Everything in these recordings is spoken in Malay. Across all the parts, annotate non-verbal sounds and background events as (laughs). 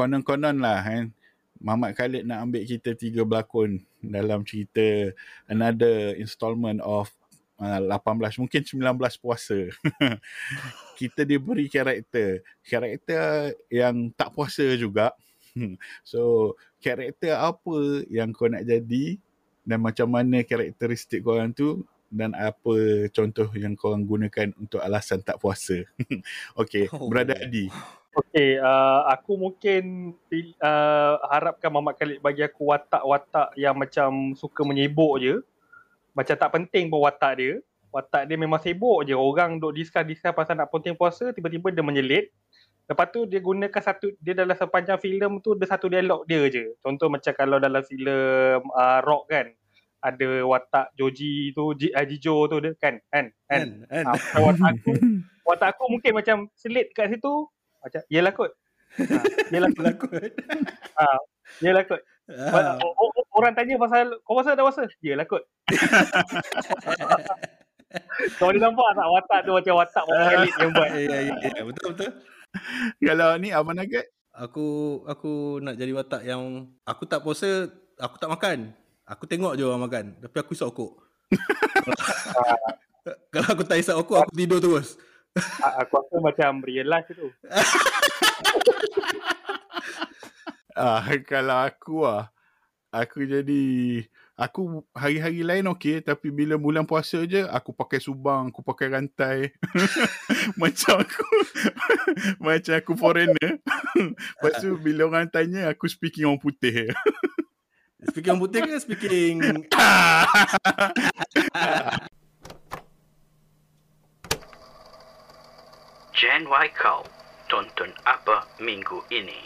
konon-konon lah kan Muhammad Khalid nak ambil kita tiga berlakon dalam cerita another installment of uh, 18 mungkin 19 puasa. (laughs) kita diberi karakter, karakter yang tak puasa juga. (laughs) so, karakter apa yang kau nak jadi dan macam mana karakteristik kau orang tu dan apa contoh yang kau orang gunakan untuk alasan tak puasa. (laughs) okay, oh. Brother Adi. Okay, uh, aku mungkin uh, harapkan Muhammad Khalid bagi aku watak-watak yang macam suka menyibuk je. Macam tak penting pun watak dia. Watak dia memang sibuk je. Orang duk discuss-discuss pasal nak penting puasa, tiba-tiba dia menyelit. Lepas tu dia gunakan satu, dia dalam sepanjang filem tu ada satu dialog dia je. Contoh macam kalau dalam filem uh, rock kan, ada watak Joji tu, J, uh, Jijo tu dia kan, kan, kan. kan, kan. Uh, watak aku, (laughs) watak aku mungkin macam selit kat situ, macam yelah kot. Ha, yelah (laughs) kot. ha, yelah kot. Ha. Orang tanya pasal kau pasal dah puasa? Yelah kot. (laughs) kau boleh nampak tak watak tu macam watak (laughs) orang elit yang buat. Ya, ya, ya. Betul, betul. Kalau ni apa nugget? Aku aku nak jadi watak yang aku tak puasa, aku tak makan. Aku tengok je orang makan. Tapi aku isap okok. Kalau aku tak isap okok, aku tidur terus aku rasa macam real life tu. (laughs) ah, kalau aku ah, aku jadi aku hari-hari lain okey tapi bila bulan puasa je aku pakai subang, aku pakai rantai. (laughs) macam aku (laughs) macam aku foreigner. Lepas tu bila orang tanya aku speaking orang putih. speaking orang putih ke speaking Gen Y kau tonton apa minggu ini?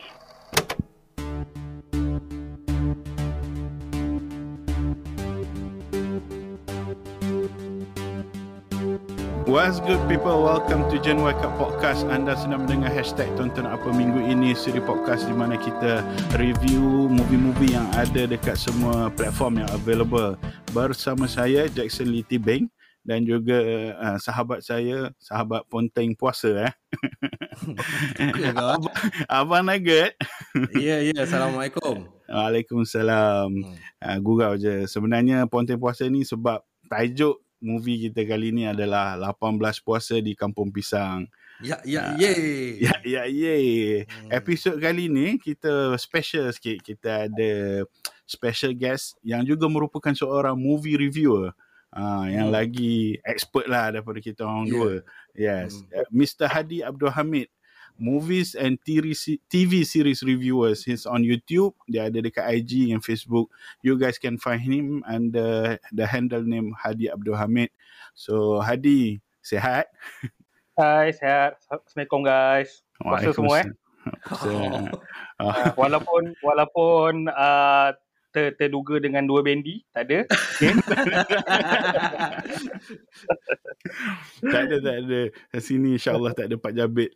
What's good people? Welcome to Gen Y Cup Podcast. Anda sedang mendengar hashtag tonton apa minggu ini siri podcast di mana kita review movie-movie yang ada dekat semua platform yang available. Bersama saya Jackson Lee Beng dan juga uh, sahabat saya, sahabat Ponteng Puasa (laughs) eh. Abang, Abang Nugget. (laughs) Ya, ya. Assalamualaikum. Waalaikumsalam. Hmm. Uh, gurau je. Sebenarnya Ponteng Puasa ni sebab tajuk movie kita kali ni adalah 18 Puasa di Kampung Pisang. Ya, ya, ye. Ya, ya, ye. Hmm. Episod kali ni kita special sikit. Kita ada special guest yang juga merupakan seorang movie reviewer. Uh, yang hmm. lagi expert lah daripada kita orang yeah. dua. Yes. Hmm. Uh, Mr. Hadi Abdul Hamid. Movies and TV, TV series reviewers. He's on YouTube. Dia ada dekat IG and Facebook. You guys can find him under the handle name Hadi Abdul Hamid. So Hadi, sehat? Hai, sehat. Assalamualaikum guys. Puasa semua eh. uh, (laughs) walaupun walaupun uh, ter, terduga dengan dua bendi (laughs) (laughs) tak ada? Tak ada tak ada. Sini insyaallah tak ada pak jabit.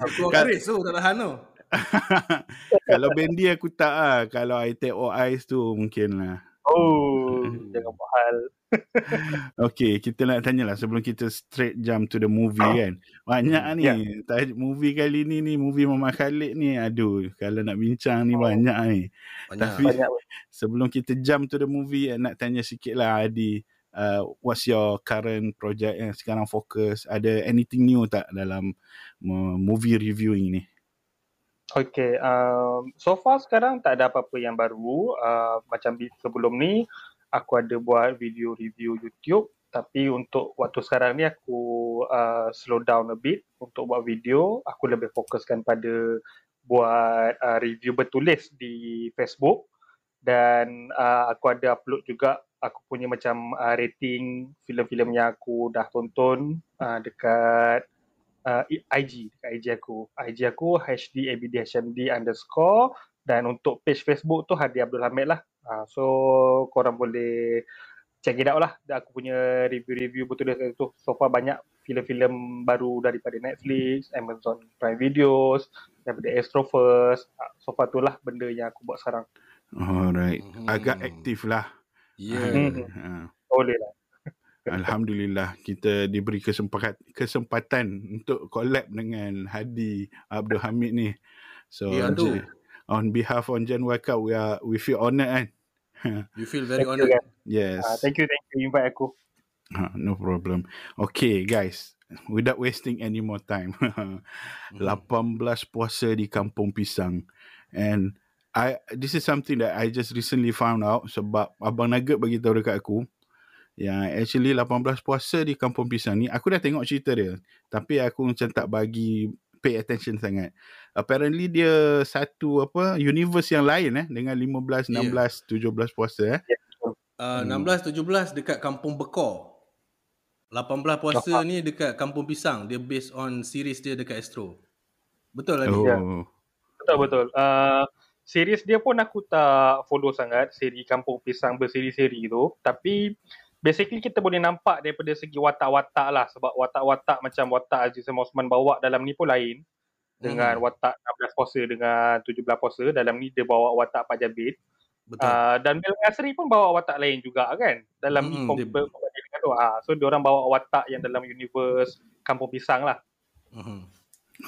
Aku karis tu tak tahan tu. (laughs) Kalau bendi aku tak ah. Kalau i take all eyes tu mungkin lah oh jangan buat hal (laughs) okay, kita nak tanya lah sebelum kita straight jump to the movie kan. Banyak ni, yeah. movie kali ni ni, movie Mama Khalid ni, aduh, kalau nak bincang ni oh. banyak ni. Banyak. Tapi banyak. sebelum kita jump to the movie, nak tanya sikit lah Adi, uh, what's your current project yang sekarang fokus? Ada anything new tak dalam uh, movie reviewing ni? Okay, um, so far sekarang tak ada apa-apa yang baru. Uh, macam sebelum ni, aku ada buat video review YouTube. Tapi untuk waktu sekarang ni aku uh, slow down a bit untuk buat video. Aku lebih fokuskan pada buat uh, review bertulis di Facebook. Dan uh, aku ada upload juga aku punya macam uh, rating filem-filem yang aku dah tonton uh, dekat uh, IG dekat IG aku IG aku hdabdhmd underscore dan untuk page Facebook tu Hadi Abdul Hamid lah Uh, so korang boleh check it out lah aku punya review-review betul dia tu so far banyak filem-filem baru daripada Netflix, Amazon Prime Videos, daripada Astrofirst. Uh, so far tu lah benda yang aku buat sekarang. Alright. Hmm. Agak aktif lah. Yeah. Uh, boleh lah. Alhamdulillah kita diberi kesempatan kesempatan untuk collab dengan Hadi Abdul Hamid ni. So Ya, tu. Jen- on behalf on Gen Y Cup, we are we feel honoured kan. (laughs) You feel very Thank you, honoured. guys. yes. Uh, thank you, thank you invite aku. Ha, no problem. Okay, guys. Without wasting any more time. (laughs) Mhm. 18 puasa di Kampung Pisang. And I this is something that I just recently found out sebab Abang Nugget bagi tahu dekat aku. Yang actually 18 puasa di Kampung Pisang ni aku dah tengok cerita dia. Tapi aku macam tak bagi pay attention sangat. Apparently dia satu apa universe yang lain eh dengan 15, 16, 17 puasa eh. Uh, Hmm. 16 17 dekat Kampung Bekor. 18 puasa ni dekat Kampung Pisang. Dia based on series dia dekat Astro. Betul lah Oh. ni. Ya. Betul betul. Uh, series dia pun aku tak follow sangat siri Kampung Pisang berseri-seri tu. Tapi basically kita boleh nampak daripada segi watak-watak lah. Sebab watak-watak macam watak Aziz Sam Osman bawa dalam ni pun lain. Dengan Hmm. watak 16 puasa dengan 17 puasa. Dalam ni dia bawa watak Pak Jabir. Betul. Uh, dan Bil Asri pun bawa watak lain juga kan. Dalam ni Hmm, hmm, dia- dengan tu. Ah, so dia orang bawa watak yang dalam universe Kampung Pisang lah. Mhm.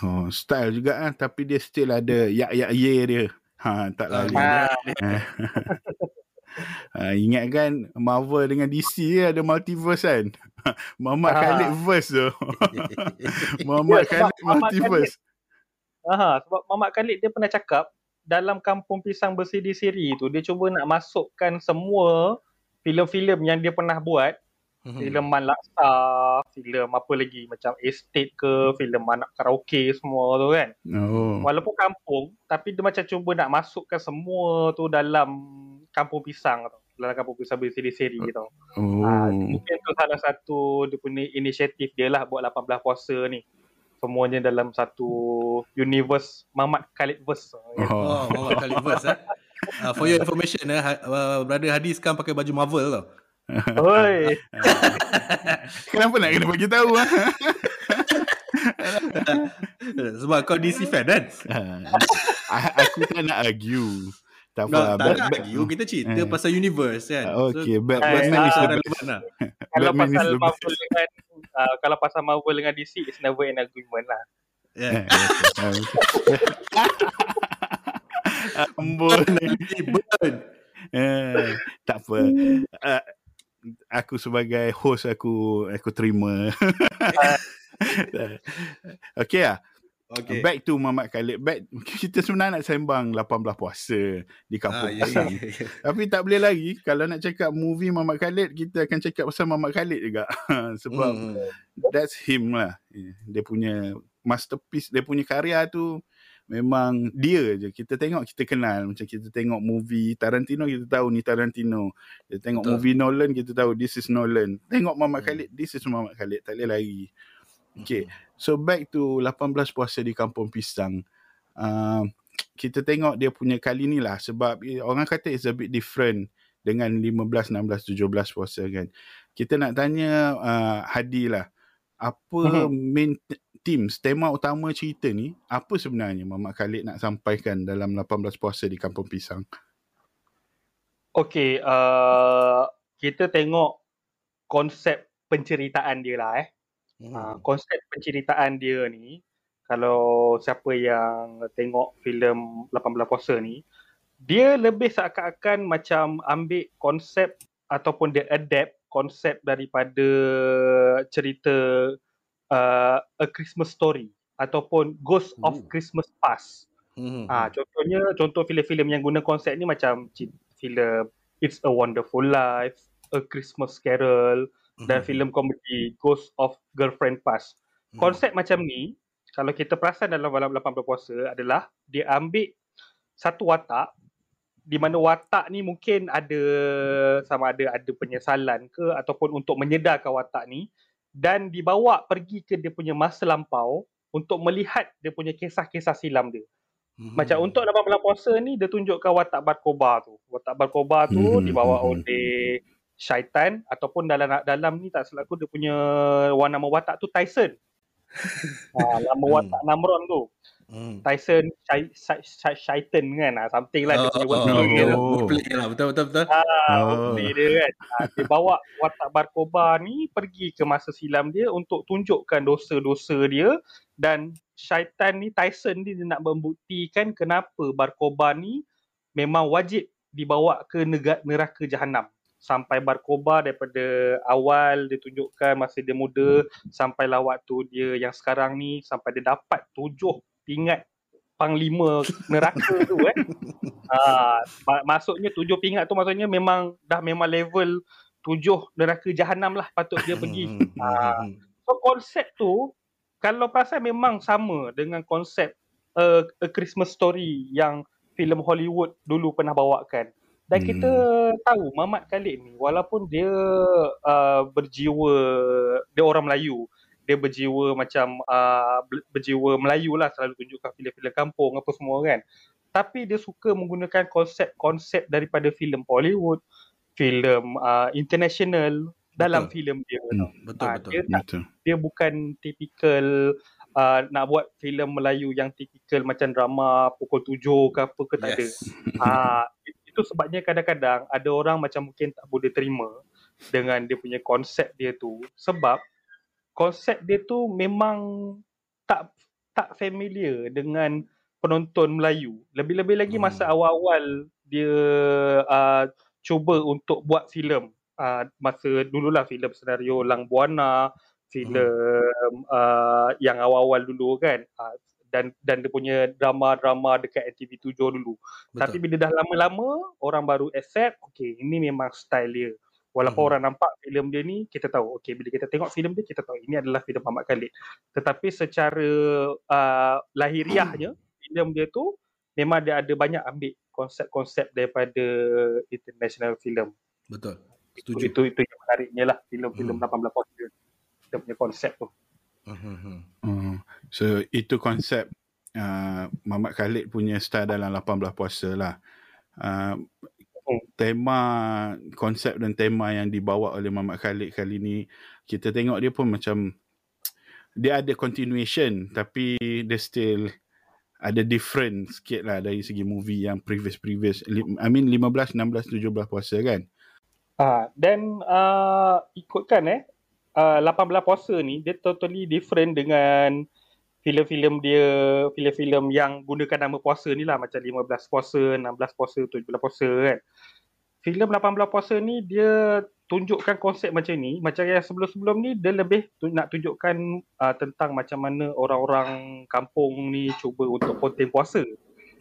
Oh, style juga ah tapi dia still ada yak yak ye dia. Ha, tak Ah, lali. (laughs) Ah, Ha, (laughs) ingat kan Marvel dengan DC ada multiverse kan? (laughs) Muhammad Ah. Khalid verse tu. (laughs) Muhammad Ya, sebab Khalid Muhammad multiverse. Aha, sebab Mamat Khalid dia pernah cakap dalam Kampung Pisang berseri-seri tu dia cuba nak masukkan semua filem-filem yang dia pernah buat, Mhm. filem Man Laksa, filem apa lagi macam Estate ke, filem anak karaoke semua tu kan. Oh. Walaupun kampung tapi dia macam cuba nak masukkan semua tu dalam Kampung Pisang tu. Dalam Kampung Pisang berseri-seri tu. Oh. Ah, mungkin tu salah satu dia punya inisiatif dia lah buat 18 puasa ni. Semuanya dalam satu universe Mamat Khalid verse. Oh. Oh, Muhammad Khalid verse eh. Uh, for your information eh, ha- uh, brother Hadi sekarang pakai baju Marvel tau. Oi. (laughs) Kenapa nak kena bagi tahu ah? (laughs) Sebab kau DC fan kan? Ah, aku tak nak argue. Tak No, apa. tak Bat- nak Bat- lagi. Kita cerita Eh. pasal universe kan. Okay, so, Bat- eh, (laughs) Batman is ah, the tak best. lah. Kalau Batman is pasal. Marvel dengan uh, kalau pasal Marvel dengan DC it's never an argument lah. Yeah. Ambon. Burn. Eh, tak apa. Uh, aku sebagai host aku aku terima. (laughs) okay lah. Okay. Back to Muhammad Khalid. Back (laughs) kita sebenarnya nak sembang 18 puasa di kampung. Ah, Pisang. ya, ya. Tapi tak boleh lagi kalau nak cakap movie Muhammad Khalid kita akan cakap pasal Muhammad Khalid juga. (laughs) Sebab Hmm. that's him lah. Dia punya masterpiece, dia punya karya tu memang dia je. Kita tengok, kita kenal. Macam kita tengok movie Tarantino, kita tahu ni Tarantino. Kita tengok Betul. movie Nolan, kita tahu this is Nolan. Tengok Muhammad Hmm. Khalid, this is Muhammad Khalid. Tak boleh lagi. Okay. So back to 18 puasa di Kampung Pisang. Uh, kita tengok dia punya kali ni lah sebab eh, orang kata it's a bit different dengan 15, 16, 17 puasa kan. Kita nak tanya uh, Hadi lah. Apa Mhm. main t- themes, tema utama cerita ni, apa sebenarnya Muhammad Khalid nak sampaikan dalam 18 puasa di Kampung Pisang? Okay, uh, kita tengok konsep penceritaan dia lah eh. Hmm. Uh, konsep penceritaan dia ni kalau siapa yang tengok filem 18 puasa ni dia lebih seakan-akan macam ambil konsep ataupun dia adapt konsep daripada cerita uh, A Christmas Story ataupun Ghost of Ooh. Christmas Past. Hmm. Ah, contohnya contoh filem-filem yang guna konsep ni macam filem It's a Wonderful Life, A Christmas Carol dan Hmm. filem komedi Ghost of Girlfriend Past. Hmm. Konsep macam ni kalau kita perasan dalam dalam 18 puasa adalah dia ambil satu watak di mana watak ni mungkin ada sama ada ada penyesalan ke ataupun untuk menyedarkan watak ni dan dibawa pergi ke dia punya masa lampau untuk melihat dia punya kisah-kisah silam dia. Hmm. Macam untuk 18 puasa ni dia tunjukkan watak Barkoba tu. Watak Barkoba tu Hmm, dibawa hmm, oleh syaitan ataupun dalam dalam ni tak silap aku dia punya warna nama watak tu Tyson. (laughs) ha, nama Hmm. watak Namron tu. Hmm. Tyson Shai- Shai- Shai- Shaitan kan ah, something lah dia punya oh, wordplay dia tu. Oh. wordplay lah. Betul, betul, betul. Ah, Oh. wordplay dia kan. Ah, dia bawa watak Barkoba ni pergi ke masa silam dia untuk tunjukkan dosa-dosa dia dan syaitan ni Tyson ni dia nak membuktikan kenapa Barkoba ni memang wajib dibawa ke nega- neraka jahanam. Sampai Barkoba daripada awal dia tunjukkan masa dia muda sampailah waktu dia yang sekarang ni sampai dia dapat tujuh pingat panglima neraka tu eh. (laughs) Ah, ma- maksudnya tujuh pingat tu maksudnya memang dah memang level tujuh neraka jahanam lah patut dia pergi. Hmm, Ah. hmm, hmm. So konsep tu kalau perasan memang sama dengan konsep uh, A Christmas Story yang filem Hollywood dulu pernah bawakan. Dan Hmm. kita tahu Mamat Khalid ni walaupun dia uh, berjiwa dia orang Melayu, dia berjiwa macam uh, ber- berjiwa Melayu lah selalu tunjukkan filem-filem kampung apa semua kan. Tapi dia suka menggunakan konsep-konsep daripada filem Hollywood, filem uh, international dalam Betul. filem dia. Hmm. Betul, Ah, betul. Dia tak Betul. dia bukan typical uh, nak buat filem Melayu yang typical macam drama pukul tujuh ke apa ke tak ada. Yes. (laughs) Ah itu sebabnya kadang-kadang ada orang macam mungkin tak boleh terima dengan dia punya konsep dia tu sebab konsep dia tu memang tak tak familiar dengan penonton Melayu. Lebih-lebih lagi Hmm. masa awal-awal dia uh, cuba untuk buat filem. Uh, masa dululah filem senario Lang Buana, filem uh, yang awal-awal dulu kan. Uh, dan dan dia punya drama-drama dekat NTV7 dulu. Tapi Betul. bila dah lama-lama orang baru accept, okay ini memang style dia. Walaupun Mhm. orang nampak filem dia ni, kita tahu. Okay bila kita tengok filem dia, kita tahu ini adalah filem Muhammad Khalid. Tetapi secara uh, lahiriahnya, filem dia tu memang dia ada banyak ambil konsep-konsep daripada international film. Betul. Itu, Setuju. itu, itu yang menariknya lah filem-filem Hmm. 18 puasa. Dia punya konsep tu. Hmm, hmm, hmm. Hmm. So itu konsep uh, Muhammad Khalid punya style dalam 18 puasa lah. Uh, tema konsep dan tema yang dibawa oleh Muhammad Khalid kali ni kita tengok dia pun macam dia ada continuation tapi dia still ada different sikit lah dari segi movie yang previous-previous I mean 15, 16, 17 puasa kan? Ah, dan uh, ikutkan eh. Uh, 18 puasa ni dia totally different dengan filem-filem dia filem-filem yang gunakan nama puasa ni lah macam 15 puasa, 16 puasa, 17 puasa kan. Filem 18 puasa ni dia tunjukkan konsep macam ni, macam yang sebelum-sebelum ni dia lebih tu, nak tunjukkan uh, tentang macam mana orang-orang kampung ni cuba untuk konten puasa.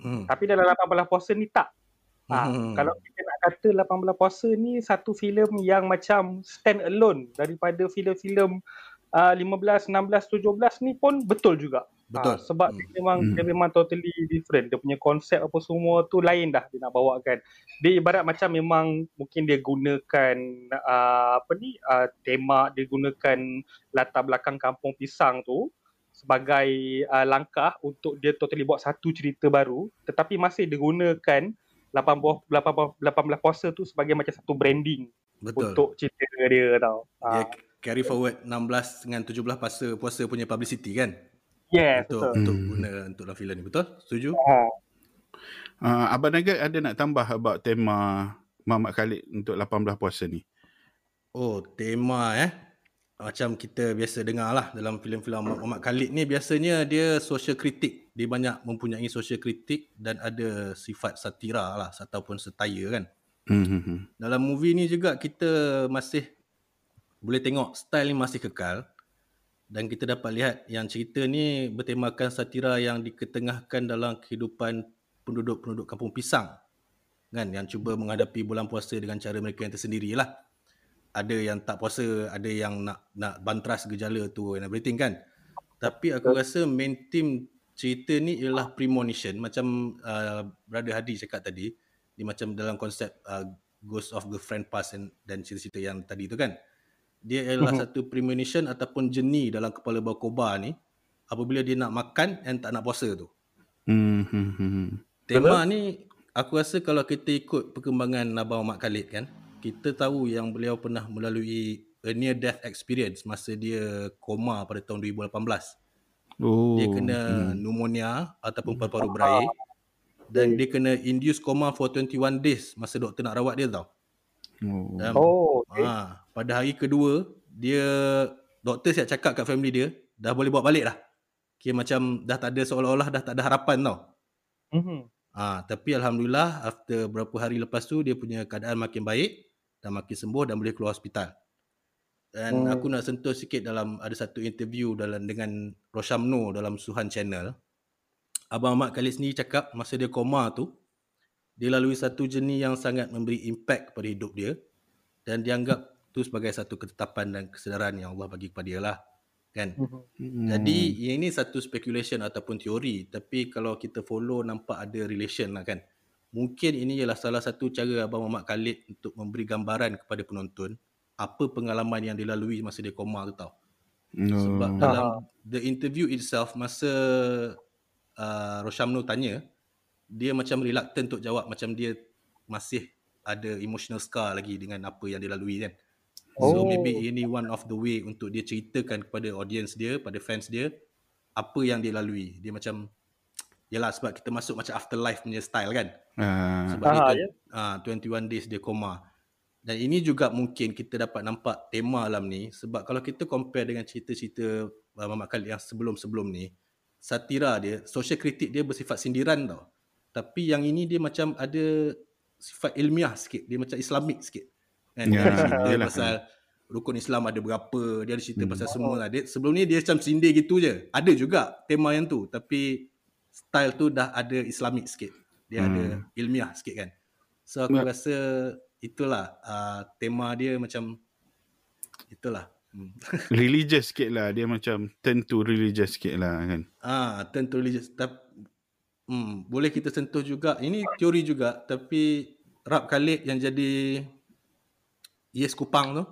Hmm. Tapi dalam 18 puasa ni tak. Ha, Hmm. Kalau kita nak kata 18 puasa ni satu filem yang macam stand alone daripada filem-filem uh, 15, 16, 17 ni pun betul juga. Betul. Ha, sebab Hmm. dia memang Hmm. dia memang totally different. Dia punya konsep apa semua tu lain dah dia nak bawakan. Dia ibarat macam memang mungkin dia gunakan uh, apa ni uh, tema dia gunakan latar belakang kampung pisang tu sebagai uh, langkah untuk dia totally buat satu cerita baru tetapi masih dia gunakan 18 18 18 puasa tu sebagai macam satu branding Betul. untuk cerita dia tau. Dia Ah, carry forward 16 dengan 17 puasa puasa punya publicity kan? yes, Untuk betul. untuk Hmm. guna untuk dalam filem ni. Betul? Setuju? Ha. uh, Abang Nugget ada nak tambah about tema Muhammad Khalid untuk 18 puasa ni Oh, tema eh. Macam kita biasa dengar lah dalam filem-filem Muhammad Khalid ni biasanya dia social kritik. Dia banyak mempunyai social kritik dan ada sifat satira lah ataupun setaya kan. hmm, hmm, hmm. Dalam movie ni juga kita masih boleh tengok style ni masih kekal. Dan kita dapat lihat yang cerita ni bertemakan satira yang diketengahkan dalam kehidupan penduduk-penduduk kampung pisang. Kan yang cuba menghadapi bulan puasa dengan cara mereka yang tersendiri lah ada yang tak puasa ada yang nak nak bantras gejala tu and everything kan? Tapi aku rasa main theme cerita ni ialah premonition. Macam uh, brother Hadi cakap tadi dia macam dalam konsep uh, ghost of girlfriend past and, dan cerita-cerita yang tadi tu kan dia ialah Mhm. satu premonition ataupun jeni dalam kepala Bakoba ni apabila dia nak makan and tak nak puasa tu Hmm, hmm, hmm, hmm. Tema ni aku rasa kalau kita ikut perkembangan Abang Mak Khalid kan, kita tahu yang beliau pernah melalui a near death experience masa dia koma pada tahun 2018. Oh. Dia kena Hmm. pneumonia ataupun paru-paru berair dan dia kena induce coma for 21 days masa doktor nak rawat dia tau. Oh. Dan Oh, okay. ha, pada hari kedua dia doktor siap cakap kat family dia dah boleh bawa balik dah. Kira macam dah tak ada seolah-olah dah tak ada harapan tau. Mhm. Ha, tapi alhamdulillah after berapa hari lepas tu dia punya keadaan makin baik dan makin sembuh dan boleh keluar hospital. Dan Hmm. aku nak sentuh sikit dalam ada satu interview dalam dengan Roshamno dalam Suhan Channel. Abang Ahmad Khalid sendiri cakap masa dia koma tu dia lalui satu jenis yang sangat memberi impact kepada hidup dia dan dianggap tu sebagai satu ketetapan dan kesedaran yang Allah bagi kepada dia lah. Kan? Hmm. Jadi ini satu speculation ataupun teori tapi kalau kita follow nampak ada relation lah kan. Mungkin ini ialah salah satu cara Abang Muhammad Khalid untuk memberi gambaran kepada penonton apa pengalaman yang dilalui masa dia koma tu tau. Oh. Sebab dalam the interview itself masa uh, Roshamno tanya dia macam reluctant untuk jawab macam dia masih ada emotional scar lagi dengan apa yang dia lalui kan. So Oh. maybe ini one of the way untuk dia ceritakan kepada audience dia, pada fans dia apa yang dia lalui. Dia macam Yalah sebab kita masuk macam afterlife punya style kan. Ah. Sebab Ah, dia ah 21 days dia koma. Dan ini juga mungkin kita dapat nampak tema alam ni sebab kalau kita compare dengan cerita-cerita uh, Muhammad Khalid yang sebelum-sebelum ni, satira dia, social kritik dia bersifat sindiran tau. Tapi yang ini dia macam ada sifat ilmiah sikit, dia macam islamik sikit. Kan? Ya, Dia cerita yalah. pasal rukun Islam ada berapa, dia ada cerita Hmm. pasal semua lah. Dia, sebelum ni dia macam sindir gitu je. Ada juga tema yang tu tapi style tu dah ada islamik sikit. Dia Hmm. ada ilmiah sikit kan. So aku Ya. rasa itulah uh, tema dia macam itulah. Hmm. (laughs) religious sikit lah. Dia macam turn to religious sikit lah kan. Ah, turn to religious. Tapi, hmm, boleh kita sentuh juga. Ini teori juga. Tapi Rab Khalid yang jadi Yes Kupang tu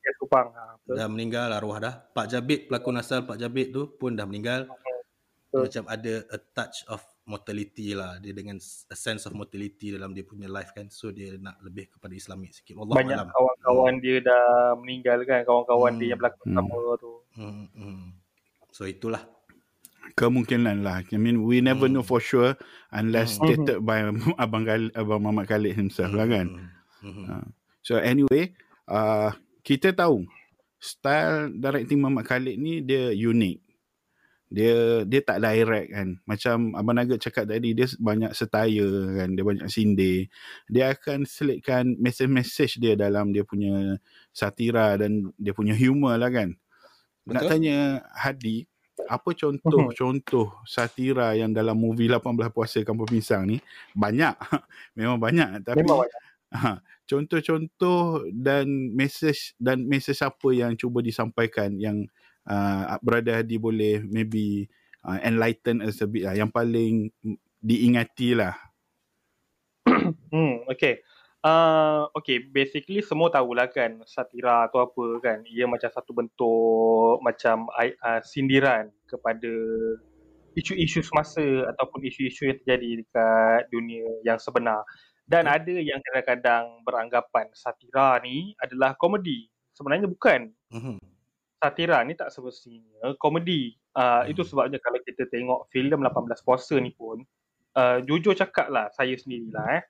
Ya, Kupang. Ha, betul. dah meninggal arwah dah. Pak Jabit pelakon asal Pak Jabit tu pun dah meninggal. Betul. macam ada a touch of mortality lah. Dia dengan a sense of mortality dalam dia punya life kan. So dia nak lebih kepada Islamik sikit. Allah Banyak alam. kawan-kawan dia dah meninggal kan. Kawan-kawan Hmm. dia yang berlakon Hmm. sama tu. Hmm, hmm. So itulah. Kemungkinan lah. I mean, we never Hmm. know for sure unless Hmm. stated by (laughs) Abang, Khalid, Abang Muhammad Khalid himself lah kan. Hmm, hmm. Ah. So anyway, uh, kita tahu style directing Muhammad Khalid ni dia unik. Dia dia tak direct kan. Macam Abang Nugget cakap tadi dia banyak setaya kan, dia banyak sindir. Dia akan selitkan message-message dia dalam dia punya satira dan dia punya humor lah kan. Nak Betul. tanya Hadi, apa contoh-contoh (laughs) satira yang dalam movie 18 Puasa Kampung Pisang ni? Banyak. (laughs) Memang banyak tapi Memang banyak. (laughs) Ha, contoh-contoh dan message dan message apa yang cuba disampaikan yang uh, Brother Hadi boleh maybe uh, enlighten us a bit lah yang paling diingati lah. Hmm, okay. Uh, okay, basically semua tahulah kan satira tu apa kan. Ia macam satu bentuk macam uh, sindiran kepada isu-isu semasa ataupun isu-isu yang terjadi dekat dunia yang sebenar. Dan ada yang kadang-kadang beranggapan satira ni adalah komedi. Sebenarnya bukan. Mhm. Satira ni tak semestinya komedi. Uh, Hmm. Itu sebabnya kalau kita tengok filem 18 Puasa ni pun, uh, jujur cakap lah saya sendirilah eh.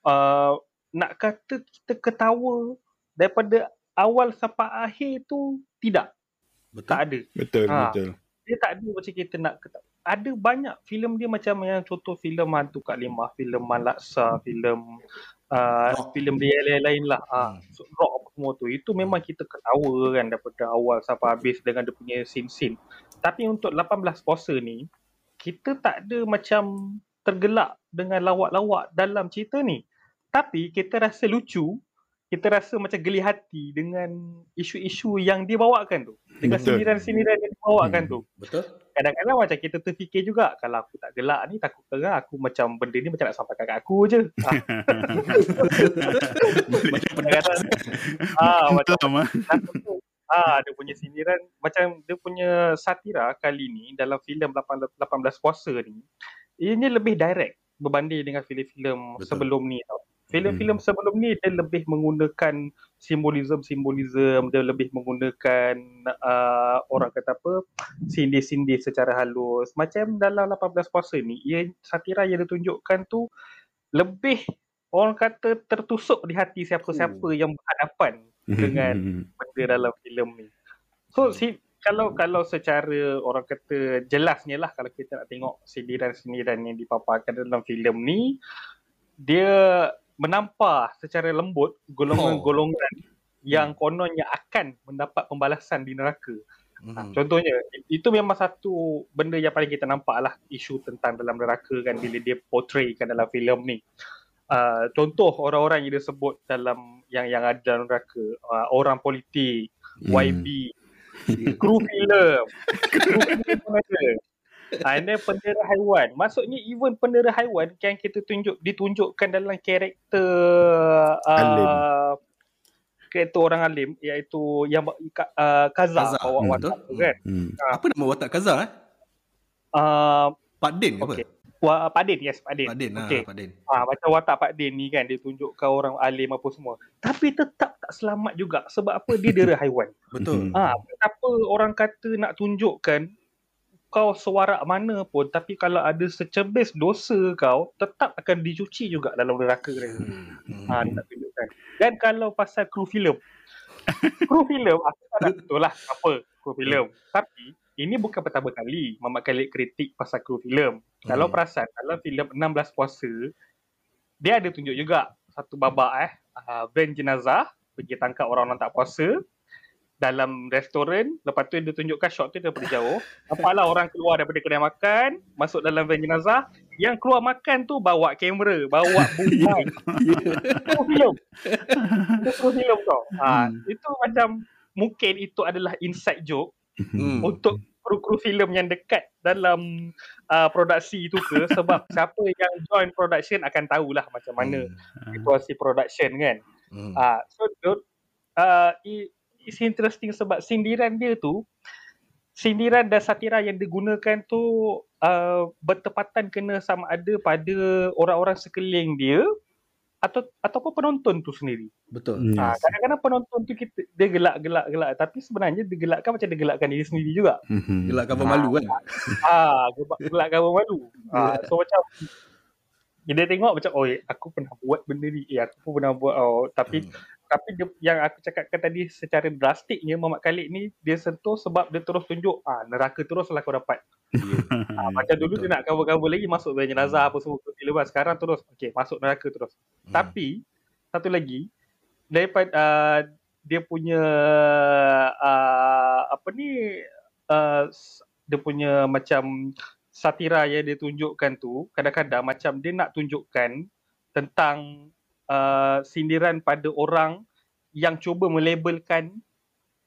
Uh, nak kata kita ketawa daripada awal sampai akhir tu tidak. Betul. Tak ada. Betul, Ha. betul. Dia tak ada macam kita nak ketawa. Ada banyak filem dia macam yang contoh filem Hantu Kak Limah, filem Malaksa, filem uh, Rock. filem dia lain-lain lah. Ah, Hmm. so, rock apa semua tu. Itu memang kita ketawa kan daripada awal sampai habis dengan dia punya scene-scene. Tapi untuk 18 puasa ni, kita tak ada macam tergelak dengan lawak-lawak dalam cerita ni. Tapi kita rasa lucu, kita rasa macam geli hati dengan isu-isu yang dia bawakan tu. Dengan Betul. sindiran-sindiran yang dia bawakan Hmm. tu. Betul. Kadang-kadang macam kita terfikir juga, kalau aku tak gelak ni, takut kan aku macam benda ni macam nak sampaikan kat aku je. (laughs) Ah, (laughs) macam kadang-kadang, ah, macam. Satu tu, ah dia punya sindiran macam dia punya satira kali ni dalam filem 18 18 puasa ni ianya lebih direct berbanding dengan filem-filem Betul. sebelum ni tau. Filem-filem Hmm. sebelum ni dia lebih menggunakan simbolism-simbolism, dia lebih menggunakan uh, orang kata apa, sindir-sindir secara halus. Macam dalam 18 puasa ni, ia satira yang ditunjukkan tu lebih orang kata tertusuk di hati siapa-siapa Oh. yang berhadapan dengan Hmm. benda dalam filem ni. So si kalau kalau secara orang kata jelasnya lah kalau kita nak tengok sindiran-sindiran yang dipaparkan dalam filem ni dia menampar secara lembut golongan-golongan yang kononnya akan mendapat pembalasan di neraka. Ha, Hmm. contohnya itu memang satu benda yang paling kita nampak lah isu tentang dalam neraka kan bila dia portraykan dalam filem ni. Uh, contoh orang-orang yang dia sebut dalam yang yang ada dalam neraka, uh, orang politik, Hmm. YB, kru filem, kru (laughs) filem pun ada. And then pendera haiwan. Maksudnya even pendera haiwan yang kita tunjuk ditunjukkan dalam karakter Alim. uh, karakter orang alim iaitu yang uh, Kaza, Kaza, bawa hmm, watak betul. tu kan. Hmm. Apa nama watak Kaza eh? Uh, Pak Din ke apa? Okey. Wa, Pak Din, yes Pak Din. Pak Din, Okey. ah, Pak Din. Ha, macam watak Pak Din ni kan dia tunjukkan orang alim apa semua. Tapi tetap tak selamat juga sebab apa dia dera haiwan. Betul. Ha, kenapa orang kata nak tunjukkan kau sewarak mana pun tapi kalau ada secebis dosa kau tetap akan dicuci juga dalam neraka dia. Hmm. Ha, dia nak tunjukkan. Dan kalau pasal kru filem. (laughs) kru filem aku tak nak betul lah apa kru filem. Tapi ini bukan pertama kali Mamat Khalid kritik pasal kru filem. Kalau Hmm. perasan dalam filem 16 puasa dia ada tunjuk juga satu babak eh uh, van jenazah pergi tangkap orang-orang tak puasa dalam restoran lepas tu dia tunjukkan shot tu daripada jauh. Nampaklah orang keluar daripada kedai makan masuk dalam van jenazah yang keluar makan tu bawa kamera bawa (laughs) bumbu Itu filem itu filem tau. Ha, itu macam mungkin itu adalah inside joke Hmm. untuk kru-kru filem yang dekat dalam uh, produksi itu ke. Sebab (laughs) siapa yang join production akan tahulah macam mana situasi production kan. Hmm. Ah, so uh, it's interesting sebab sindiran dia tu sindiran dan satira yang digunakan tu uh, bertepatan kena sama ada pada orang-orang sekeliling dia atau ataupun penonton tu sendiri. Betul. Ah, Yes. kadang-kadang penonton tu kita dia gelak-gelak-gelak tapi sebenarnya dia gelakkan macam dia gelakkan diri sendiri juga. Hmm. Gelak cover malu kan? Ah, gelak- gelakkan malu. Ah, so macam dia tengok macam oh eh, aku pernah buat benda ni. Eh aku pun pernah buat oh tapi Hmm. Tapi dia, yang aku cakapkan tadi secara drastiknya Muhammad Khalid ni dia sentuh sebab dia terus tunjuk ah neraka teruslah kau dapat. Ah, macam dulu betul. dia nak cover-cover lagi masuk dalam jenazah apa semua tu lepas sekarang terus okey masuk neraka terus. Hmm. Tapi satu lagi daripada uh, dia punya uh, apa ni uh, dia punya macam satira yang dia tunjukkan tu kadang-kadang macam dia nak tunjukkan tentang uh, sindiran pada orang yang cuba melabelkan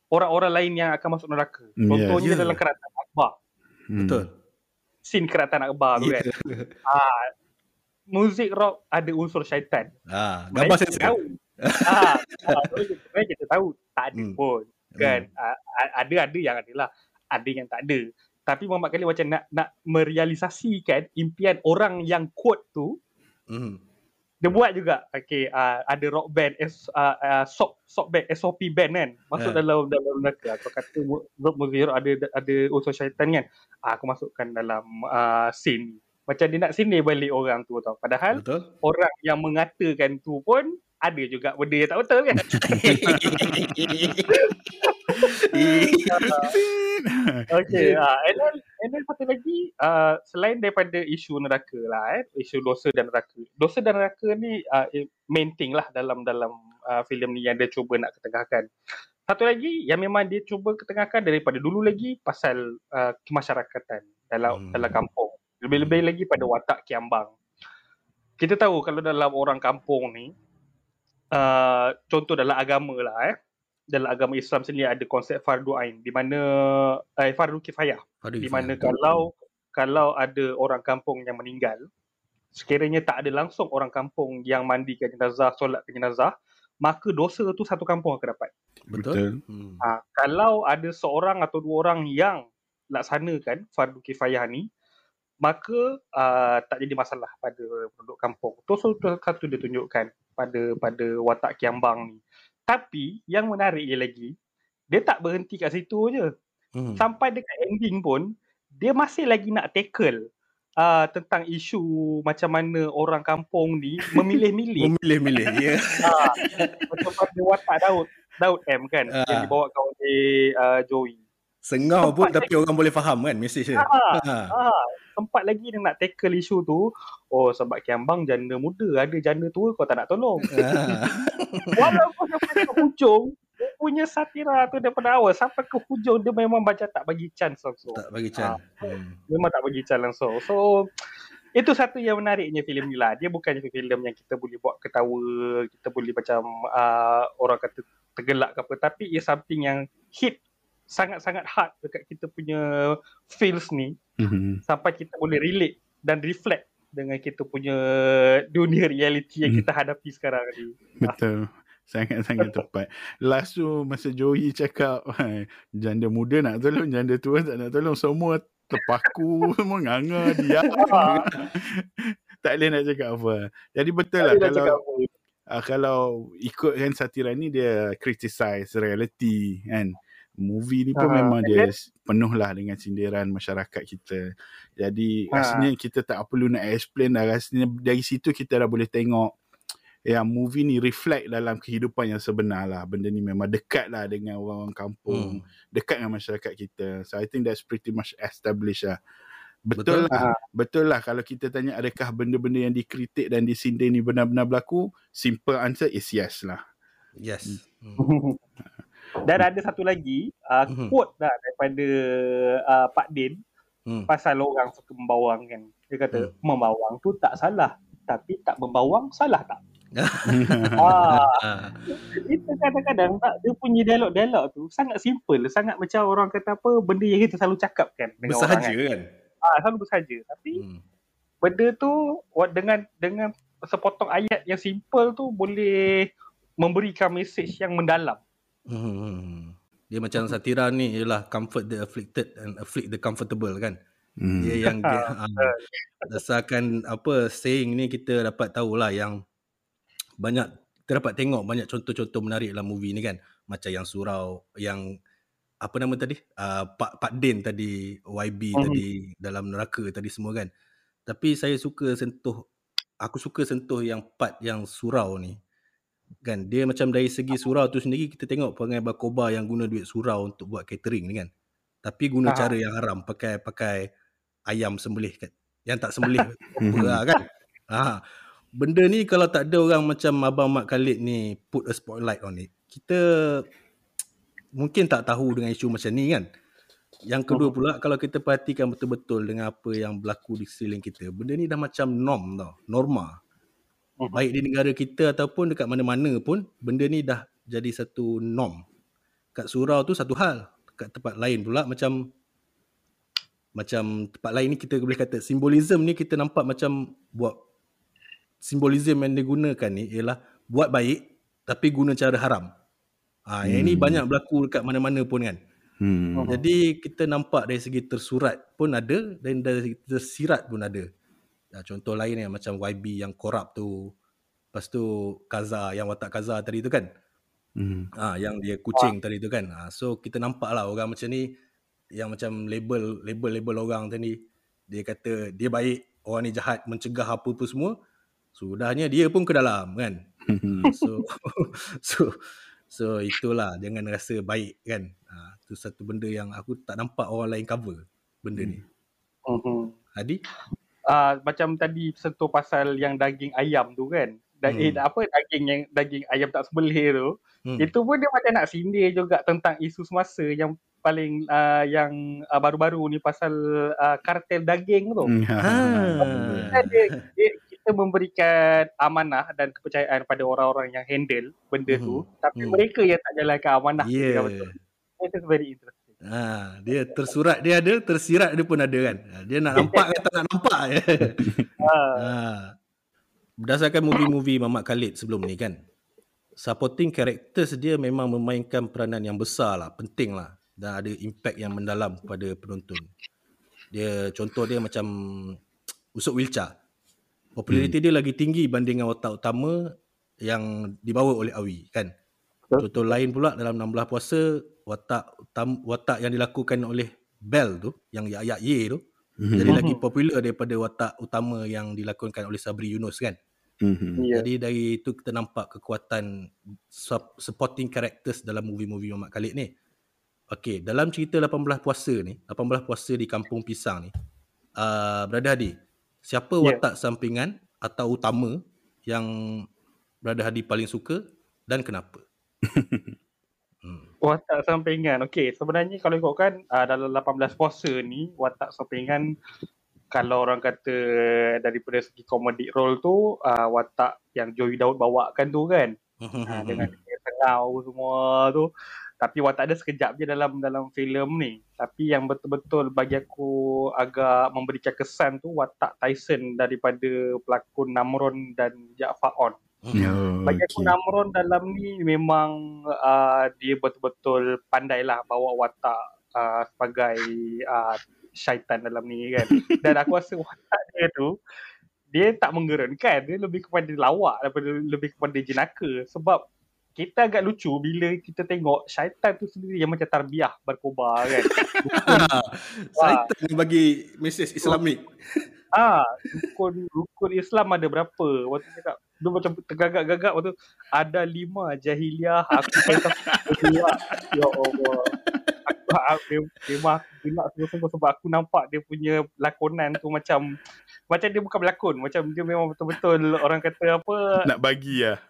orang-orang lain yang akan masuk neraka. Mm, Contohnya yes. dalam kerajaan Akbar. Hmm. Betul. Scene kerajaan Akbar tu kan. Ya. (laughs) Ah, muzik rock ada unsur syaitan. Ah, gambar sensor. tahu. (laughs) ah, ah, sebenarnya kita tahu tak ada Hmm. pun kan. Ah, a- ada ada yang ada lah. Ada yang tak ada. Tapi Muhammad Khalid macam nak nak merealisasikan impian orang yang quote tu Hmm. Dia buat juga. Okay, uh, ada rock band S, uh, uh, SOP SOP band SOP band kan. Masuk Ya. dalam dalam neraka. Aku kata rock muzik ada ada unsur syaitan kan. Ah, aku masukkan dalam uh, scene macam dia nak sindir balik orang tu tau. Padahal Betul. orang yang mengatakan tu pun ada juga benda yang tak betul kan (laughs) Okay, uh, and then and then satu lagi uh, selain daripada isu neraka lah eh, isu dosa dan neraka. Dosa dan neraka ni uh, main thing lah dalam dalam uh, filem ni yang dia cuba nak ketengahkan. Satu lagi yang memang dia cuba ketengahkan daripada dulu lagi pasal uh, kemasyarakatan dalam Hmm. dalam kampung. Lebih-lebih lagi pada watak Kiambang. Kita tahu kalau dalam orang kampung ni uh, contoh dalam agama lah eh dalam agama Islam sendiri ada konsep fardu ain di mana eh, fardu kifayah Aduh, di mana betul. kalau kalau ada orang kampung yang meninggal sekiranya tak ada langsung orang kampung yang mandikan jenazah solat jenazah maka dosa tu satu kampung akan dapat Betul. Hmm. ha, kalau ada seorang atau dua orang yang laksanakan fardu kifayah ni maka uh, tak jadi masalah pada penduduk kampung. Tu satu dia tunjukkan pada pada watak Kiambang ni. Tapi yang menariknya lagi, dia tak berhenti kat situ je. Hmm. Sampai dekat ending pun, dia masih lagi nak tackle uh, tentang isu macam mana orang kampung ni (laughs) memilih-milih. memilih-milih, ya. Yeah. (laughs) Uh, macam pada watak Daud, Daud M kan, uh. yang dibawa oleh uh, Joey. Sengau pun tapi lagi. orang boleh faham kan mesej dia. Ha, ha. ha. Sempat lagi dia nak tackle isu tu. Oh sebab Kiambang janda muda. Ada janda tua kau tak nak tolong. (laughs) Ha. Walaupun sampai ke hujung. Dia punya satira tu daripada awal. Sampai ke hujung dia memang baca tak bagi chance langsung. Tak bagi chance. Ha. Hmm. Memang tak bagi chance langsung. So itu satu yang menariknya filem ni lah. Dia bukannya filem yang kita boleh buat ketawa. Kita boleh macam uh, orang kata tergelak ke apa. Tapi ia something yang hit sangat-sangat hard dekat kita punya feels ni mm-hmm. sampai kita boleh relate dan reflect dengan kita punya dunia reality yang mm. kita hadapi sekarang ni. Betul. Sangat-sangat tepat. Last tu masa Joey cakap janda muda nak tolong, janda tua tak nak tolong. Semua terpaku, (laughs) semua nganga, dia. (laughs) tak boleh nak cakap apa. Jadi betul lah kalau uh, kalau ikutkan satira ni dia criticize reality kan movie ni pun uh, memang dia penuh lah dengan sindiran masyarakat kita. Jadi uh, rasanya kita tak perlu nak explain dah. Rasanya dari situ kita dah boleh tengok yang movie ni reflect dalam kehidupan yang sebenar lah. Benda ni memang dekat lah dengan orang-orang kampung. Hmm. Dekat dengan masyarakat kita. So I think that's pretty much established lah. Betul, betul lah. Uh. Betul lah kalau kita tanya adakah benda-benda yang dikritik dan disindir ni benar-benar berlaku. Simple answer is yes lah. Yes. Hmm. (laughs) Dan ada satu lagi uh, mm-hmm. quote lah daripada uh, Pak Din mm. pasal orang suka membawang kan. Dia kata mm. membawang tu tak salah tapi tak membawang salah tak? (laughs) ah, itu kadang-kadang tak dia punya dialog-dialog tu sangat simple, sangat macam orang kata apa benda yang kita selalu cakap kan dengan bersahaja orang kan. kan? Ah, selalu bersahaja tapi hmm. benda tu dengan dengan sepotong ayat yang simple tu boleh memberikan mesej yang mendalam. Hmm. Dia macam satira ni ialah comfort the afflicted and afflict the comfortable kan. Hmm. Dia yang (laughs) dia uh, dasarkan apa saying ni kita dapat tahulah yang banyak kita dapat tengok banyak contoh-contoh menarik dalam movie ni kan. Macam yang surau yang apa nama tadi? Uh, Pak Pak Din tadi, YB hmm. tadi dalam neraka tadi semua kan. Tapi saya suka sentuh aku suka sentuh yang part yang surau ni kan? Dia macam dari segi surau tu sendiri kita tengok perangai Bakoba yang guna duit surau untuk buat catering ni kan? Tapi guna Aha. cara yang haram pakai pakai ayam sembelih kan? Yang tak sembelih (laughs) lah kan? Ha. benda ni kalau tak ada orang macam abang Mak Khalid ni put a spotlight on it kita mungkin tak tahu dengan isu macam ni kan? Yang kedua pula kalau kita perhatikan betul-betul dengan apa yang berlaku di sekeliling kita benda ni dah macam norm tau norma Mhm. baik di negara kita ataupun dekat mana-mana pun benda ni dah jadi satu norm kat surau tu satu hal kat tempat lain pula macam macam tempat lain ni kita boleh kata simbolism ni kita nampak macam buat simbolism yang digunakan ni ialah buat baik tapi guna cara haram ha, yang hmm. ini banyak berlaku dekat mana-mana pun kan hmm. jadi kita nampak dari segi tersurat pun ada dan dari tersirat pun ada contoh lain yang macam YB yang korup tu. Lepas tu Kaza yang watak Kaza tadi tu kan. Hmm. Ah yang dia kucing tadi tu kan. Ah so kita nampak lah orang macam ni yang macam label label label orang tadi dia kata dia baik, orang ni jahat, mencegah apa-apa semua. Sudahnya dia pun ke dalam kan. so (laughs) so so itulah jangan rasa baik kan. Ah tu satu benda yang aku tak nampak orang lain cover benda ni. Hmm. Hadi? Uh, macam tadi sentuh pasal yang daging ayam tu kan. Dan hmm. eh, apa daging yang daging ayam tak sebelih tu. Hmm. Itu pun dia macam nak sindir juga tentang isu semasa yang paling uh, yang uh, baru-baru ni pasal uh, kartel daging tu. Hmm. Ha. Dia, dia, kita memberikan amanah dan kepercayaan pada orang-orang yang handle benda hmm. tu. Tapi hmm. mereka yang tak jalankan amanah. Yeah. Itu very interesting. Ha, dia tersurat dia ada, tersirat dia pun ada kan. Ha, dia nak nampak ke tak nak nampak je. (laughs) Ha. ha. Berdasarkan movie-movie Mamat Khalid sebelum ni kan. Supporting characters dia memang memainkan peranan yang besar lah, penting lah. Dan ada impact yang mendalam kepada penonton. Dia contoh dia macam Usop Wilca. Populariti hmm. dia lagi tinggi banding dengan watak utama yang dibawa oleh Awi kan. Betul. Contoh lain pula dalam 16 puasa watak utam, watak yang dilakukan oleh Bell tu yang ya ya ye tu Mhm. jadi lagi popular daripada watak utama yang dilakonkan oleh Sabri Yunus kan. Mhm. Ya. Jadi dari itu kita nampak kekuatan sup- supporting characters dalam movie-movie Muhammad Khalid ni. Okey, dalam cerita 18 puasa ni, 18 puasa di Kampung Pisang ni, uh, Brother Hadi, siapa Ya. watak sampingan atau utama yang Brother Hadi paling suka dan kenapa? (laughs) Watak sampingan. Okey, sebenarnya kalau ikutkan uh, dalam 18 puasa ni, watak sampingan kalau orang kata daripada segi comedic role tu, uh, watak yang Joey Daud bawakan tu kan. Uh, (laughs) dengan dia tengau semua tu. Tapi watak dia sekejap je dalam dalam filem ni. Tapi yang betul-betul bagi aku agak memberikan kesan tu watak Tyson daripada pelakon Namron dan Jaafar On. Ya, Bagi aku okey. Namron dalam ni memang uh, dia betul-betul pandai lah bawa watak uh, sebagai uh, syaitan dalam ni kan. (laughs) Dan aku rasa watak dia tu dia tak menggerankan. Dia lebih kepada lawak daripada lebih kepada jenaka. Sebab kita agak lucu bila kita tengok syaitan tu sendiri yang macam tarbiyah berkobar kan. (laughs) Syaitan bagi mesej Islamik. (laughs) Ah, rukun rukun Islam ada berapa? Waktu dia cakap dia macam tergagak-gagak waktu ada lima jahiliah aku kata dua. Ya Allah. Aku, memang gelak sungguh-sungguh sebab aku nampak dia punya lakonan tu macam macam dia bukan berlakon, macam dia memang betul-betul orang kata apa Nak bagi lah.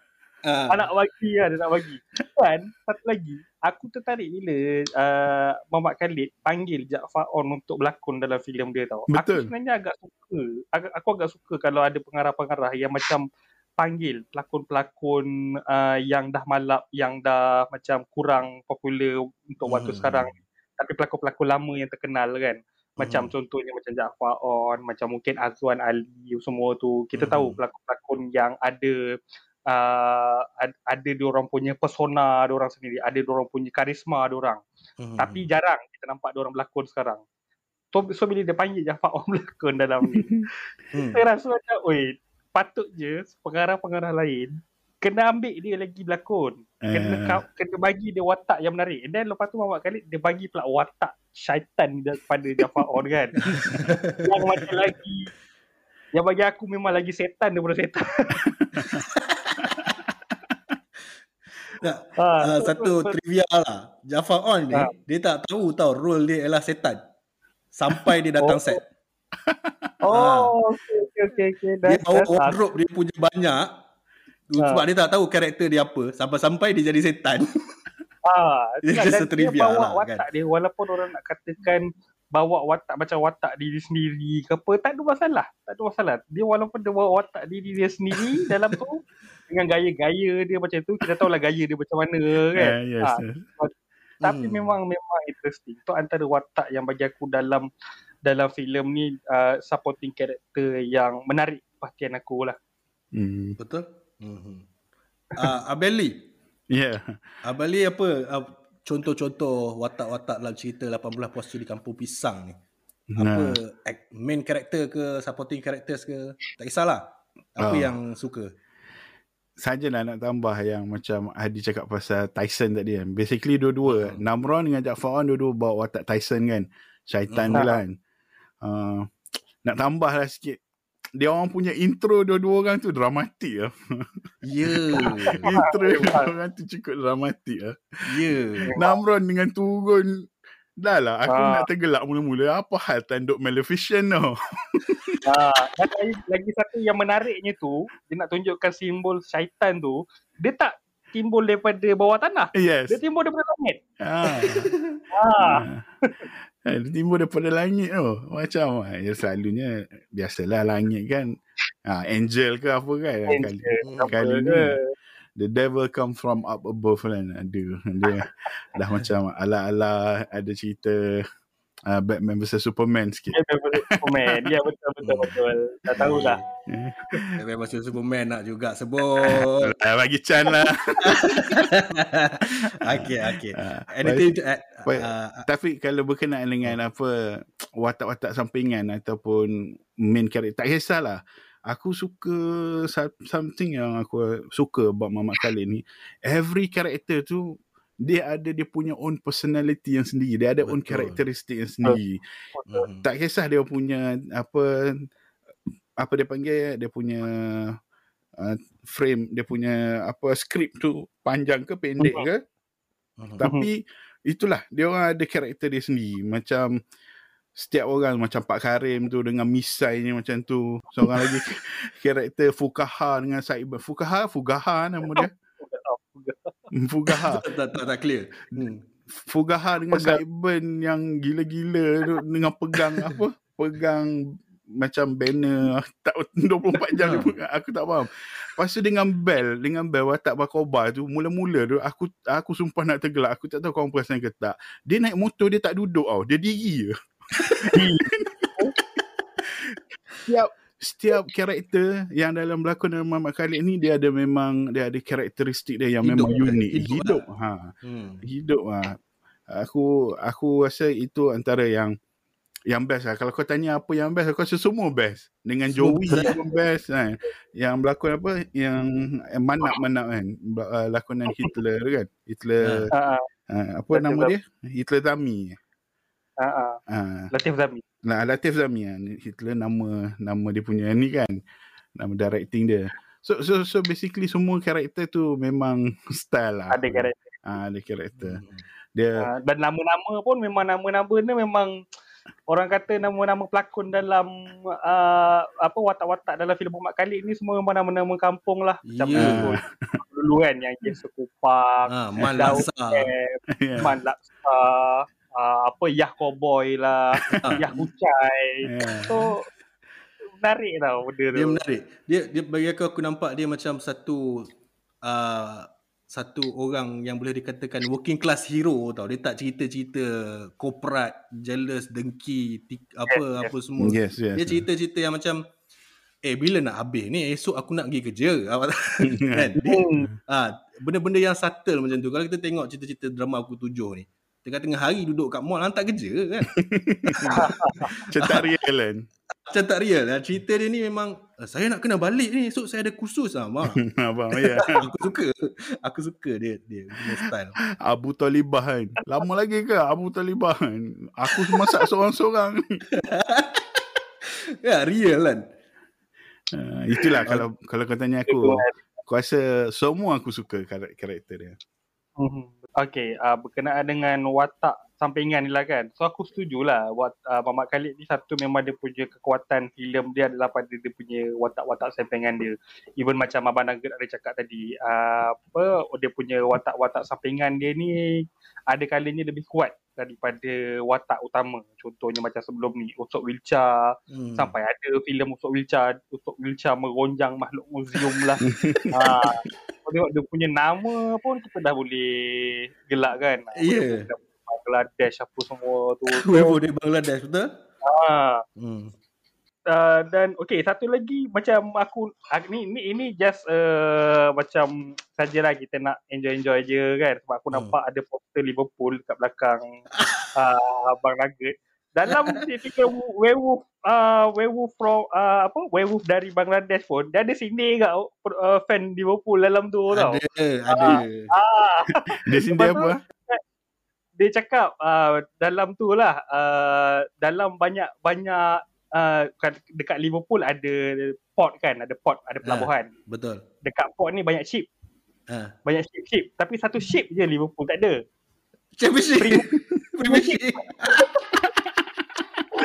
Ah. Ah, nak bagi lah, dia nak bagi. Dan satu lagi, aku tertarik bila uh, Muhammad Khalid panggil Jaafar On untuk berlakon dalam filem dia tau. Betul. Aku sebenarnya agak suka. Agak, aku agak suka kalau ada pengarah-pengarah yang macam panggil pelakon-pelakon uh, yang dah malap, yang dah macam kurang popular untuk waktu Hmm. sekarang. Tapi pelakon-pelakon lama yang terkenal kan. Macam Hmm. contohnya macam Jaafar On, macam mungkin Azwan Ali semua tu. Kita Hmm. tahu pelakon-pelakon yang ada uh, ad- ada dia orang punya persona dia orang sendiri, ada dia orang punya karisma dia orang. Hmm. Tapi jarang kita nampak dia orang berlakon sekarang. So, so bila dia panggil Jaafar (laughs) On berlakon dalam ni, Hmm. saya rasa macam, oi, patut je pengarah-pengarah lain kena ambil dia lagi berlakon. Kena, kau- kena bagi dia watak yang menarik. And then lepas tu Muhammad Khalid dia bagi pula watak syaitan daripada Jaafar On kan. (laughs) yang macam lagi yang bagi aku memang lagi setan daripada setan. (laughs) Nah, Ah, uh, satu so- trivia lah. Jafar On ni, Ah. dia tak tahu tau role dia ialah setan. Sampai dia datang (laughs) Oh. set. Oh, okey okey okey okey. Dia bawa wardrobe dia punya banyak. Ah. Sebab dia tak tahu karakter dia apa. Sampai-sampai dia jadi setan. Ah, (laughs) Dia itulah, just trivia dia bawa lah, watak dia walaupun orang nak katakan bawa watak macam watak diri sendiri ke apa tak ada masalah tak ada masalah dia walaupun dia bawa watak diri dia sendiri (laughs) dalam tu dengan gaya-gaya dia macam tu kita tahulah gaya dia macam mana kan Eh, yes, Ah, yes. tapi Hmm. memang memang interesting tu antara watak yang bagi aku dalam dalam filem ni uh, supporting character yang menarik perhatian aku lah Hmm. Betul? Mm-hmm. Uh, Abeli. Yeah. Abeli apa uh, contoh-contoh watak-watak dalam cerita 18 puasa di Kampung Pisang ni? Apa Nah. main character ke supporting characters ke? Tak kisahlah. Apa Ah. yang suka? Sajalah nak tambah yang macam Hadi cakap pasal Tyson tadi kan. Basically dua-dua. Hmm. Namron dengan Jaafar On dua-dua bawa watak Tyson kan. Syaitan Hmm. dia lah kan. Uh, nak tambah lah sikit. Dia orang punya intro dua-dua orang tu dramatik lah. Ya. (laughs) intro dua orang tu cukup dramatik lah. Ya. Namron dengan turun Dah lah, aku Ah. nak tergelak mula-mula. Apa hal tanduk Maleficent tau? (laughs) Ah, dan lagi, lagi satu yang menariknya tu, dia nak tunjukkan simbol syaitan tu, dia tak timbul daripada bawah tanah. Yes. Dia timbul daripada langit. Ah. Ah, Dia timbul daripada langit tu. Macam ah, ya selalunya biasalah langit kan. Ah, angel ke apa kan. Kali, angel, apa kali ni the devil come from up above kan. Ada. Dia (laughs) dah macam ala-ala ada cerita uh, Batman vs Superman sikit. Dia daripada Superman. Ya, betul, betul, betul. Dah tahulah. (laughs) Batman vs Superman nak juga sebut. Ah, bagi Chan lah. (laughs) okay, okay. Ah, Anything to add? baik. Uh, Tapi kalau berkenaan dengan apa watak-watak sampingan ataupun main character tak kisahlah aku suka something yang aku suka about Mamat Khalid ni every character tu dia ada dia punya own personality yang sendiri. Dia ada Betul. own karakteristik yang sendiri. Betul. tak kisah dia punya apa apa dia panggil dia punya uh, frame dia punya apa skrip tu panjang ke pendek ke. Uh-huh. tapi itulah dia orang ada karakter dia sendiri. Macam setiap orang macam Pak Karim tu dengan misai ni macam tu. Seorang lagi (laughs) karakter Fukaha dengan Saib Fukaha Fugaha nama dia (laughs) Fugaha (laughs) tak, tak, tak clear hmm. Fugaha dengan Saiban yang gila-gila dengan pegang apa pegang macam banner tak 24 (laughs) jam aku tak faham. Lepas tu dengan bel, dengan bel watak bakoba tu mula-mula tu aku aku sumpah nak tergelak. Aku tak tahu kau perasan ke tak. Dia naik motor dia tak duduk tau. Dia diri je. (laughs) setiap karakter yang dalam berlakon dalam Muhammad Khalid ni dia ada memang dia ada karakteristik dia yang hidup, memang unik. Hidup. Hidup, lah. ha. hmm. hidup ha. Aku aku rasa itu antara yang yang best lah. Kalau kau tanya apa yang best, aku rasa semua best. Dengan semua Joey best. yang best kan. Yang berlakon apa, yang manak-manak kan. Uh, lakonan Hitler kan. Hitler, uh, uh, apa Latif nama Zami. dia? Hitler Zami. Uh, uh. Uh. Latif Zami. Nah, Latif Zami kan. Hitler nama nama dia punya ni kan. Nama directing dia. So so so basically semua karakter tu memang (laughs) style lah. Ada karakter. Ah, ada karakter. Hmm. Dia uh, dan nama-nama pun memang nama-nama ni memang orang kata nama-nama pelakon dalam uh, apa watak-watak dalam filem Muhammad Khalid ni semua memang nama-nama kampung lah. Macam yeah. dulu kan yang Yes Sekupang, ha, Man Laksa, yeah. Man Laksa, uh, apa Yah Cowboy lah, (laughs) ah. Yah Kucai. Yeah. So menarik tau benda tu. Dia menarik. Dia, dia bagi aku aku nampak dia macam satu uh, satu orang yang boleh dikatakan working class hero tau dia tak cerita-cerita korporat jealous dengki tik, apa yes, apa yes. semua yes, yes, dia cerita-cerita yang macam eh bila nak habis ni esok aku nak pergi kerja (laughs) kan (laughs) dia, ha, benda-benda yang subtle macam tu kalau kita tengok cerita-cerita drama aku tujuh ni tengah-tengah hari duduk kat mall hantar kerja kan (laughs) macam tak real kan macam tak real lah. Cerita dia ni memang eh, saya nak kena balik ni. Esok saya ada kursus lah. Mak. (laughs) Abang, ya. (laughs) aku suka. Aku suka dia. Dia punya style. Abu Talibah kan. Lama lagi ke Abu Talibah kan? Aku masak seorang-seorang. ya, real kan. Uh, itulah kalau kalau kau tanya aku. Aku rasa semua aku suka karakter dia. Mhm. Okay, uh, berkenaan dengan watak sampingan ni lah kan. So aku setuju lah what, uh, Mamat Khalid ni satu memang dia punya kekuatan filem dia adalah pada dia punya watak-watak sampingan dia. Even macam Abang Nugget ada cakap tadi, uh, apa dia punya watak-watak sampingan dia ni ada kalinya lebih kuat daripada watak utama. Contohnya macam sebelum ni, Usop Wilcha, hmm. sampai ada filem Usop Wilcha, Usop Wilcha meronjang makhluk museum lah. (laughs) ha, tengok dia punya nama pun kita dah boleh gelak kan. Ya. Yeah. Bangladesh apa semua tu. (laughs) Weibo dari Bangladesh betul? Ha. Hmm. Uh, dan okay satu lagi macam aku uh, ni ni ini just uh, macam sajalah kita nak enjoy enjoy je kan. Sebab aku hmm. nampak ada poster Liverpool kat belakang uh, Abang Nugget dalam (laughs) tiga werewolf uh, werewolf from uh, apa werewolf dari Bangladesh pun dia ada sini kat uh, fan Liverpool dalam tu ada, tau. Ada ada. Ah. (laughs) dia sini apa? dia cakap uh, dalam tu lah uh, dalam banyak banyak uh, dekat Liverpool ada port kan ada port ada pelabuhan. uh, betul. Dekat port ni banyak ship. Uh. banyak ship ship. Tapi satu ship je Liverpool tak ada. Championship. Premiership (laughs)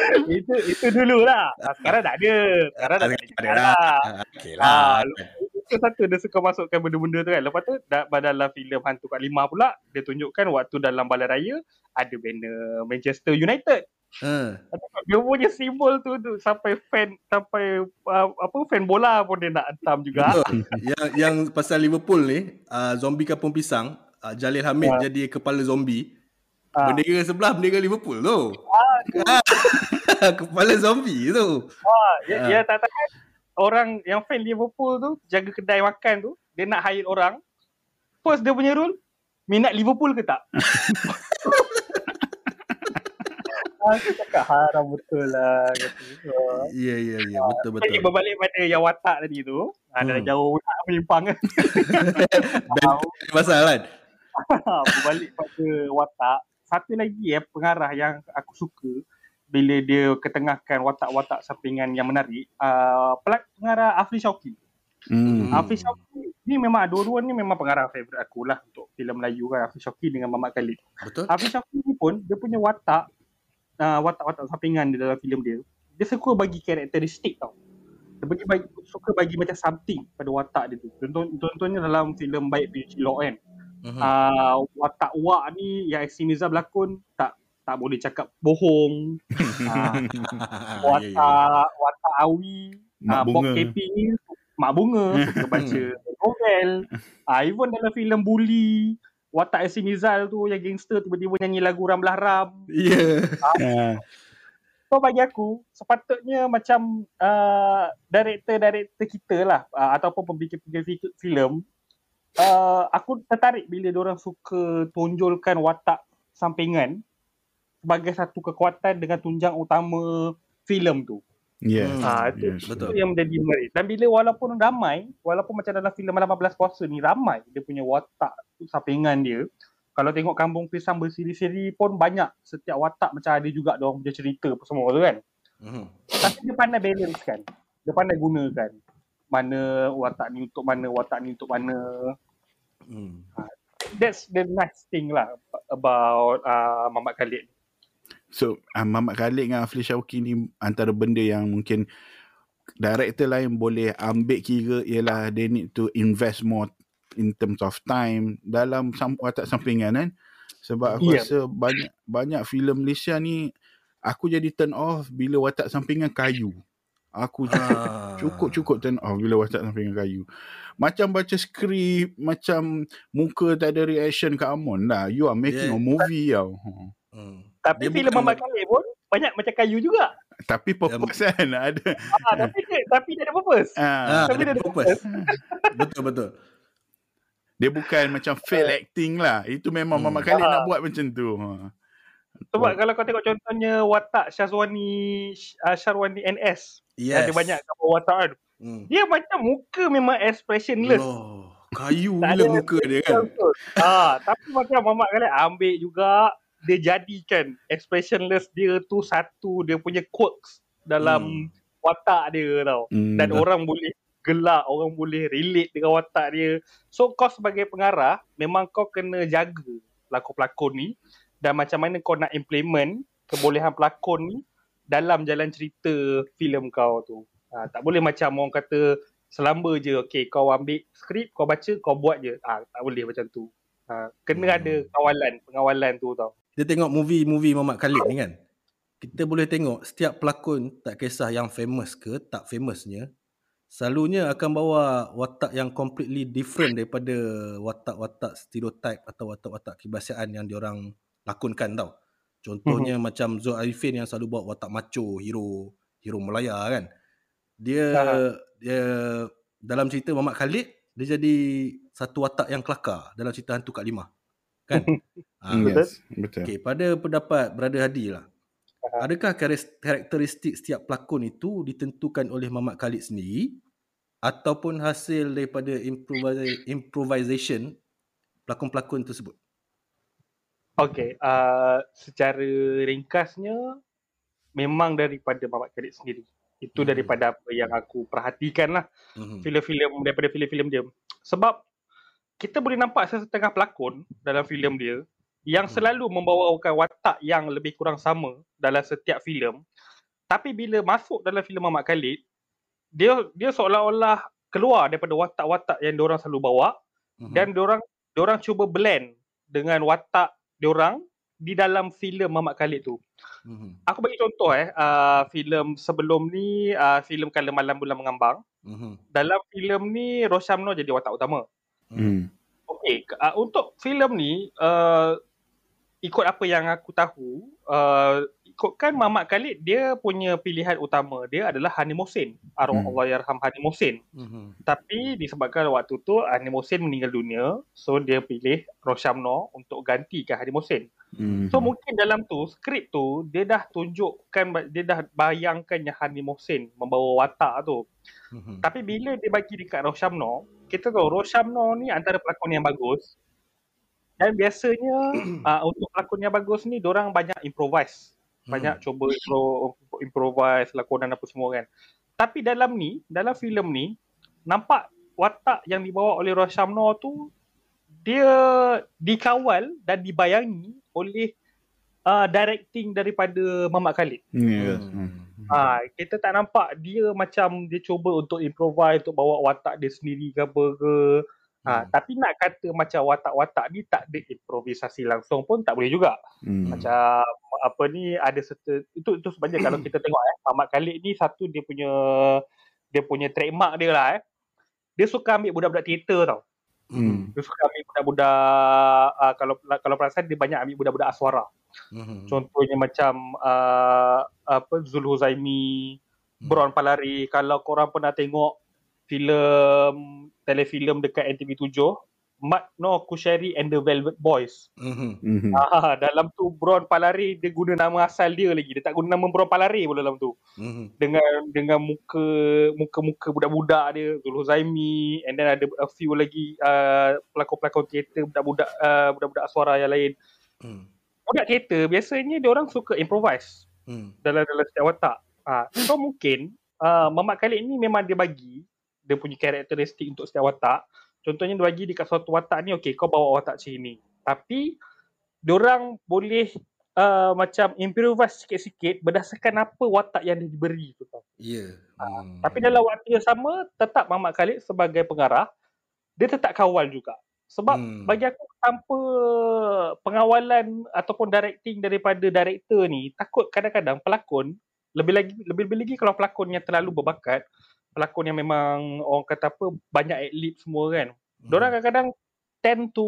(laughs) itu itu dulu lah sekarang tak ada. Sekarang dah tak ada lah. Okey lah. Itu satu dia suka masukkan benda-benda tu kan. Lepas tu dalam filem Hantu Kat Lima pula dia tunjukkan waktu dalam balai raya ada banner Manchester United. Hmm. Dia punya simbol tu, tu sampai fan sampai uh, apa fan bola pun dia nak hentam juga. yang yang pasal Liverpool ni, uh, zombie kapung pisang, uh, Jalil Hamid uh. jadi kepala zombie. Uh. Bendera sebelah bendera Liverpool tu. (laughs) Uh. kepala zombie tu. Uh, ya, uh. ya tak tahu orang yang fan Liverpool tu jaga kedai makan tu dia nak hire orang first dia punya rule minat Liverpool ke tak (laughs) Aku cakap haram betul lah. Ya, ya, ya. Betul, Jadi betul. berbalik pada yang watak tadi tu. Dah Hmm. jauh nak menyimpang (laughs) (laughs) kan. Dan pasal kan? berbalik pada watak. Satu lagi eh pengarah yang aku suka bila dia ketengahkan watak-watak sampingan yang menarik. Uh, pengarah Afri Syauqi. Hmm. Afri Syauqi ni memang dua-dua ni memang pengarah favourite aku lah untuk filem Melayu kan. Afri Syauqi dengan Mamat Khalid. Betul? Afri Syauqi ni pun dia punya watak uh, watak-watak sampingan di dalam filem dia. Dia suka bagi karakteristik tau. Dia bagi, bagi suka bagi macam something pada watak dia tu. Contoh, contohnya dalam filem Baik Pilih Cilok kan. Mhm. Uh, watak Wak ni yang Esti Mirza berlakon tak tak boleh cakap bohong. uh, Ah, (laughs) ya, ya. watak watak Awi, Mak uh, Bob bunga. KP ni mak bunga, suka baca (laughs) novel. Uh, even dalam filem Bully, watak Esti Mizal tu yang gangster tiba-tiba nyanyi lagu Ramlah Ram. Ya. Ah. So bagi aku sepatutnya macam uh, director-director kita lah uh, ataupun pembikin-pembikin fi- filem uh, aku tertarik bila orang suka tonjolkan watak sampingan sebagai satu kekuatan dengan tunjang utama filem tu. Yes. Ah, itu, yes. betul. itu yang menjadi menarik. Dan bila walaupun ramai, walaupun macam dalam filem Malam 14 Puasa ni ramai dia punya watak sampingan dia. Kalau tengok Kampung Pisang bersiri-siri pun banyak setiap watak macam ada juga dia orang punya cerita apa semua tu kan. Mhm. Tapi dia pandai balance kan. Dia pandai gunakan mana watak ni untuk mana, watak ni untuk mana. Hmm. That's the nice thing lah about uh, Mamat Khalid. So uh, Mamat Khalid dengan Afli Syauqi ni antara benda yang mungkin director lain boleh ambil kira ialah they need to invest more in terms of time dalam sam- watak sampingan kan sebab aku Ya. rasa banyak banyak filem Malaysia ni aku jadi turn off bila watak sampingan kayu aku cukup Ah. cukup cukup turn off bila watak sampingan kayu macam baca skrip macam muka tak ada reaction ke Amon lah you are making Yeah. a movie tau Hmm. Tapi Dia filem Mamat Khalid pun banyak macam kayu juga. tapi purpose kan (laughs) ada Ah, tapi dia, tapi dia ada purpose. ah, Ah, Tapi ada dia ada purpose. betul betul. Dia bukan macam (laughs) fail acting lah itu memang Hmm. Mamat Khalid Ah. nak buat macam tu ha. Sebab kalau kau tengok contohnya watak Syazwani uh, Syarwani NS. Yes. Ada banyak gambar watak kan. Hmm. Dia macam muka memang expressionless. Loh, kayu gila muka dia kan. Betul. Ah, tapi macam Mamat Khalid ambil juga dia jadikan expressionless dia tu satu dia punya quirks dalam Hmm. watak dia tau. Hmm, Dan orang boleh gelak, orang boleh relate dengan watak dia. So kau sebagai pengarah memang kau kena jaga pelakon-pelakon ni dan macam mana kau nak implement kebolehan pelakon ni dalam jalan cerita filem kau tu. Ha, tak boleh macam orang kata selamba je okay kau ambil skrip kau baca kau buat je. Ah tak boleh macam tu. Ha, kena Hmm. ada kawalan, pengawalan tu tau. Kita tengok movie-movie Muhammad Khalid ni kan. Kita boleh tengok setiap pelakon tak kisah yang famous ke tak famousnya selalunya akan bawa watak yang completely different daripada watak-watak stereotype atau watak-watak kebiasaan yang diorang lakonkan tau. Contohnya Mhm. macam Zul Arifin yang selalu bawa watak macho, hero hero Melaya kan. Dia Aha. dia dalam cerita Muhammad Khalid dia jadi satu watak yang kelakar dalam cerita Hantu Kak Limah. Kan? (laughs) Betul. yes, betul Okey, pada pendapat Brother Hadi lah. Adakah karakteristik setiap pelakon itu ditentukan oleh Muhammad Khalid sendiri ataupun hasil daripada improvisa- improvisation pelakon-pelakon tersebut? Okay, uh, secara ringkasnya memang daripada Mamat Khalid sendiri. Itu Hmm. daripada apa yang aku perhatikan lah Mhm. filem-filem daripada filem-filem dia. Sebab kita boleh nampak setengah pelakon dalam filem dia yang Hmm. selalu membawakan watak yang lebih kurang sama dalam setiap filem. Tapi bila masuk dalam filem Mamat Khalid, dia dia seolah-olah keluar daripada watak-watak yang diorang selalu bawa Mhm. dan diorang diorang cuba blend dengan watak diorang di dalam filem Mamat Khalid tu. Mhm. Aku bagi contoh eh, uh, filem sebelum ni, uh, filem Kala Malam Bulan Mengambang. Mhm. Dalam filem ni Rosyamno jadi watak utama. hmm. Okey, uh, untuk filem ni uh, ikut apa yang aku tahu, uh, ikutkan Mamat Khalid dia punya pilihan utama dia adalah Hani Mohsin. Arwah Hmm. Allah yarham Hani Mohsin. Mhm. Tapi disebabkan waktu tu Hani Mohsin meninggal dunia, so dia pilih Rosyamno untuk gantikan Hani Mohsin. Hmm. So mungkin dalam tu skrip tu dia dah tunjukkan dia dah bayangkan yang Hani Mohsin membawa watak tu. Mhm. Tapi bila dia bagi dekat Roshamno, kita tahu Roshamno ni antara pelakon yang bagus. Dan biasanya uh, (clears throat) untuk pelakon yang bagus ni orang banyak improvise. Banyak Hmm. cuba impro, improvise lakonan apa semua kan. Tapi dalam ni, dalam filem ni nampak watak yang dibawa oleh Roshamno tu dia dikawal dan dibayangi oleh uh, directing daripada Mamat Khalid. Yes. Hmm. Hmm. Ha, kita tak nampak dia macam dia cuba untuk improvise untuk bawa watak dia sendiri ke apa ke. Ha, Hmm. tapi nak kata macam watak-watak ni tak ada improvisasi langsung pun tak boleh juga. Hmm. Macam apa ni ada serta itu itu sebenarnya kalau kita tengok eh Ahmad Khalid ni satu dia punya dia punya trademark dia lah eh. Dia suka ambil budak-budak teater tau. Hmm. Dia suka ambil budak-budak uh, kalau kalau perasan dia banyak ambil budak-budak aswara. Mhm. Contohnya macam uh, apa Zul Huzaimi, Hmm. Bron Palari. Kalau korang pernah tengok filem telefilm dekat NTV7, Mat No Kushari and the Velvet Boys. Mhm. Hmm. Ah, dalam tu Bron Palari dia guna nama asal dia lagi. Dia tak guna nama Bron Palari pun dalam tu. Mhm. Dengan dengan muka muka-muka budak-budak dia, Zul Huzaimi and then ada a few lagi uh, pelakon-pelakon teater budak-budak uh, budak-budak suara yang lain. Hmm. Budak teater biasanya dia orang suka improvise Hmm. dalam dalam setiap watak. Ah, so mungkin uh, Mamat Khalid ni memang dia bagi dia punya karakteristik untuk setiap watak. Contohnya dia bagi dekat suatu watak ni okey kau bawa watak sini. Tapi orang boleh uh, macam improvise sikit-sikit berdasarkan apa watak yang dia diberi tu tau. Ya. Hmm. Tapi dalam waktu yang sama tetap Mamat Khalid sebagai pengarah dia tetap kawal juga. Sebab Hmm. bagi aku tanpa pengawalan ataupun directing daripada director ni takut kadang-kadang pelakon lebih lagi lebih, lebih lagi kalau pelakon yang terlalu berbakat pelakon yang memang orang kata apa banyak adlib semua kan Hmm. Diorang kadang-kadang tend to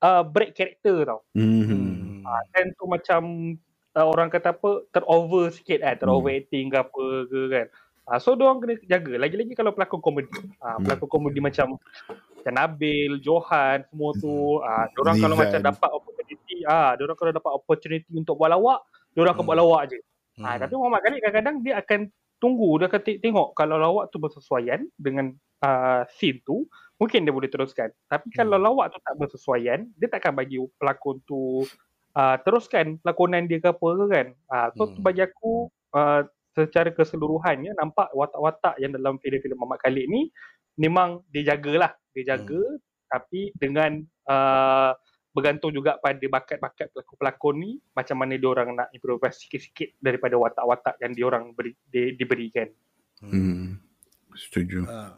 uh, break character tau Hmm. Hmm. tend to macam uh, orang kata apa terover sikit kan terover Hmm. ke apa ke kan uh, so diorang kena jaga lagi-lagi kalau pelakon komedi uh, Hmm. pelakon komedi macam macam Nabil, Johan semua tu ah uh, diorang kalau macam dapat opportunity ah uh, diorang kalau dapat opportunity untuk buat lawak diorang akan Hmm. buat lawak je Hmm. ah tapi Muhammad Khalid kadang-kadang dia akan tunggu dia akan te- tengok. Kalau lawak tu bersesuaian dengan uh, scene tu mungkin dia boleh teruskan. Tapi kalau Hmm. lawak tu tak bersesuaian dia takkan bagi pelakon tu uh, teruskan pelakonan dia ke apa ke kan. Uh, so Hmm. bagi aku uh, secara keseluruhannya nampak watak-watak yang dalam filem-filem Muhammad Khalid ni memang dia jagalah. Dia jaga tapi dengan uh, bergantung juga pada bakat-bakat pelakon-pelakon ni macam mana dia orang nak improvise sikit-sikit daripada watak-watak yang dia orang beri, di, diberikan. Hmm. Setuju. Ah,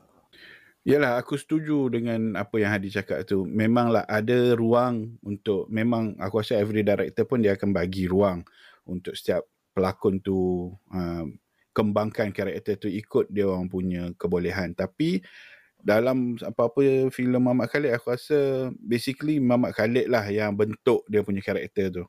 Yalah, aku setuju dengan apa yang Hadi cakap tu. Memanglah ada ruang untuk, memang aku rasa every director pun dia akan bagi ruang untuk setiap pelakon tu uh, kembangkan karakter tu ikut dia orang punya kebolehan. Tapi dalam apa-apa filem Mamat Khalid, aku rasa basically Mamat Khalid lah yang bentuk dia punya karakter tu.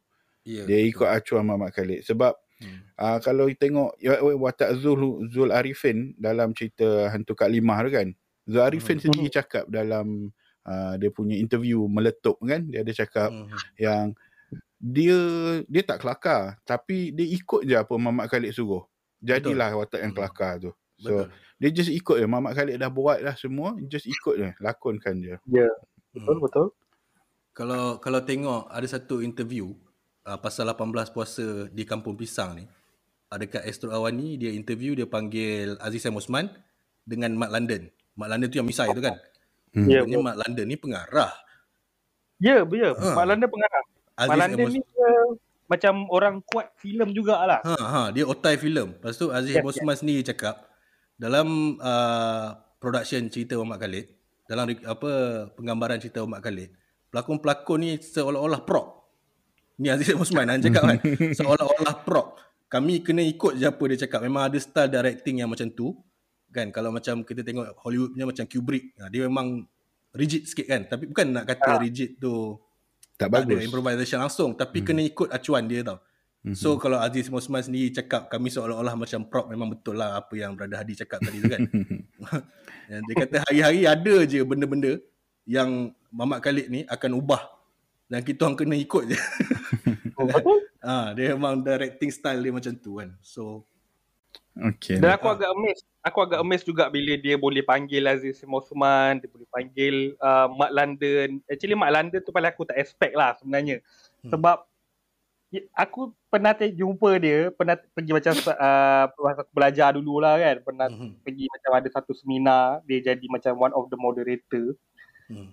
ya, Dia betul. ikut acuan Mamat Khalid. Sebab Hmm. uh, kalau tengok ya, watak Zul, Zul Arifin dalam cerita Hantu Kak Limah tu kan, Zul Arifin Hmm. sendiri cakap dalam uh, dia punya interview meletup kan, dia ada cakap Hmm. yang dia dia tak kelakar tapi dia ikut je apa Mamat Khalid suruh. Jadilah watak yang Hmm. kelakar tu. So Betul. Dia just ikut je Mamat Khalid dah buat dah semua, just ikut je, lakonkan je. Ya, Hmm. betul. Kalau kalau tengok ada satu interview uh, pasal 18 puasa di Kampung Pisang ni. Uh, dekat Astro Awani dia interview dia panggil Aziz M. Osman dengan Mat London. Mat London tu yang misai tu kan. Hmm. Ya, Sebenarnya Mat London ni pengarah. Ya, ya. Ha. Mak Landa pengarah. Mak Aziz Landa M. Os- ni dia macam orang kuat filem jugalah. Ha ha dia otai filem. Lepas tu Aziz Ya, M. Osman sendiri cakap dalam uh, production cerita Muhammad Khalid, dalam apa penggambaran cerita Muhammad Khalid, pelakon-pelakon ni seolah-olah prop. Ni Aziz M. Osman yang cakap kan. (laughs) Seolah-olah prop. Kami kena ikut je apa dia cakap. Memang ada style directing yang macam tu. Kan kalau macam kita tengok Hollywood punya macam Kubrick, ha, dia memang rigid sikit kan. Tapi bukan nak kata rigid tu Tak tak ada bagus. improvisation langsung tapi hmm. kena ikut acuan dia tau. Mhm. So kalau Aziz Mosman sendiri cakap kami seolah-olah macam prop memang betul lah apa yang Brother Hadi cakap tadi tu kan. (laughs) Yang dia kata hari-hari ada je benda-benda yang Mamat Khalid ni akan ubah dan kita orang kena ikut je. (laughs) Betul? (laughs) Ah, dia memang directing style dia macam tu kan. So Okay. Dan aku agak amazed. Aku agak amazed juga bila dia boleh panggil Aziz Osman, dia boleh panggil uh, Mak London. Actually Mak London tu paling aku tak expect lah sebenarnya. Hmm. Sebab aku pernah te- jumpa dia, pernah pergi macam uh, masa aku belajar dulu lah kan. Pernah Mhm. pergi macam ada satu seminar, dia jadi macam one of the moderator. hmm.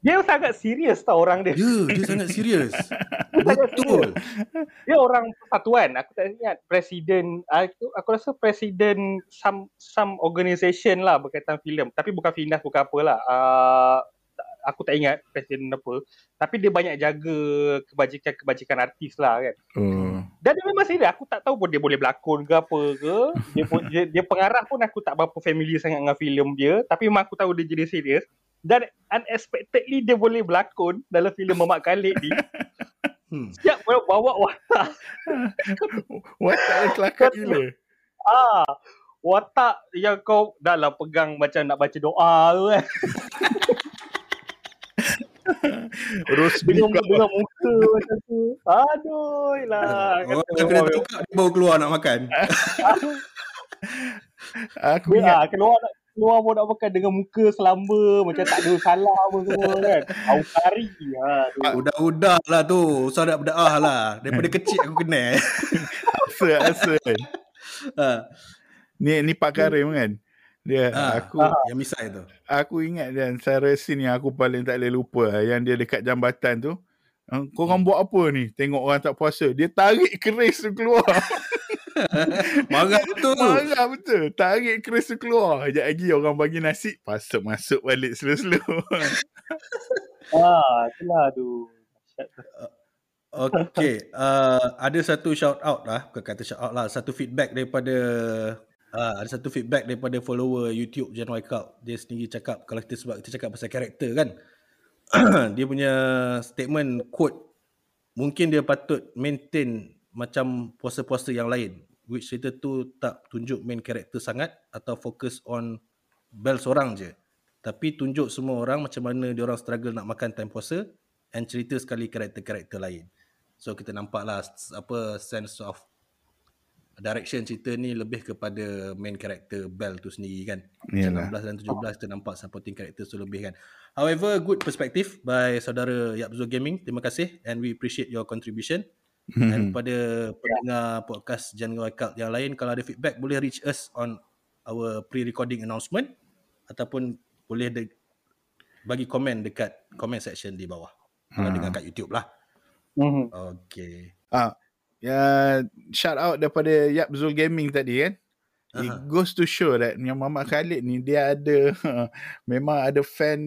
Dia sangat serius tau orang dia. Ya, dia sangat serius. (laughs) Betul. Dia orang persatuan. Aku tak ingat presiden aku, aku rasa presiden some some organisation lah berkaitan filem. Tapi bukan Finas bukan apalah. Uh, aku tak ingat presiden apa. Tapi dia banyak jaga kebajikan-kebajikan artis lah kan. Oh. Dan dia memang serius. Aku tak tahu pun dia boleh berlakon ke apa ke. Dia, pun, dia, dia pengarah pun aku tak berapa familiar sangat dengan filem dia. Tapi memang aku tahu dia jadi serius. Dan unexpectedly dia boleh berlakon dalam filem Mamat Khalid ni. (laughs) Hmm. Siap bawa, bawa watak. (laughs) Watak dia kelakar gila. (laughs) Ah, watak yang kau dah lah pegang macam nak baca doa tu kan. (laughs) Rose Dengan, muka macam tu. Aduh lah. Oh, kena tukar dia baru keluar nak makan. (laughs) Aku ingat ah, keluar nak keluar pun nak makan dengan muka selamba macam tak ada salah apa semua kan. Aukari. Aduh. Udah-udah lah tu. Usah nak berdaah lah. Daripada (laughs) kecil aku kenal. asa asa. ha. Ni ni Pak Karim kan. Dia Ha. aku Yang misai tu. aku ingat dan antara scene yang aku paling tak boleh lupa lah, yang dia dekat jambatan tu. "Ah, Korang buat apa ni? Tengok orang tak puasa. Dia tarik keris tu keluar. (laughs) Marah betul. Marah betul. Tarik keris tu keluar. Sekejap lagi orang bagi nasi. Pasuk masuk balik slow-slow. (laughs) Ah, itulah tu. Okay. Uh, ada satu shout out lah. Bukan kata shout out lah. Satu feedback daripada uh, ada satu feedback daripada follower YouTube Jan Waikal. Dia sendiri cakap kalau kita sebab kita cakap pasal karakter kan. (clears throat) dia punya statement quote mungkin dia patut maintain macam puasa-puasa yang lain which cerita tu tak tunjuk main karakter sangat atau fokus on Bell seorang je tapi tunjuk semua orang macam mana dia orang struggle nak makan time puasa and cerita sekali karakter-karakter lain so kita nampak lah apa sense of direction cerita ni lebih kepada main karakter Bell tu sendiri kan Yalah. 16 dan 17 kita nampak supporting characters tu lebih kan. However, good perspective by saudara Yapzul Gaming. Terima kasih and we appreciate your contribution. (laughs) And pada pendengar podcast Jangan Wake yang lain, kalau ada feedback boleh reach us on our pre-recording announcement ataupun boleh de- bagi komen dekat comment section di bawah. Kalau Ha. dengar kat YouTube lah. Mhm. Okay. Ah, ya shout out daripada Yap Zul Gaming tadi kan. It Aha. goes to show that yang Muhammad Khalid ni dia ada (laughs) memang ada fan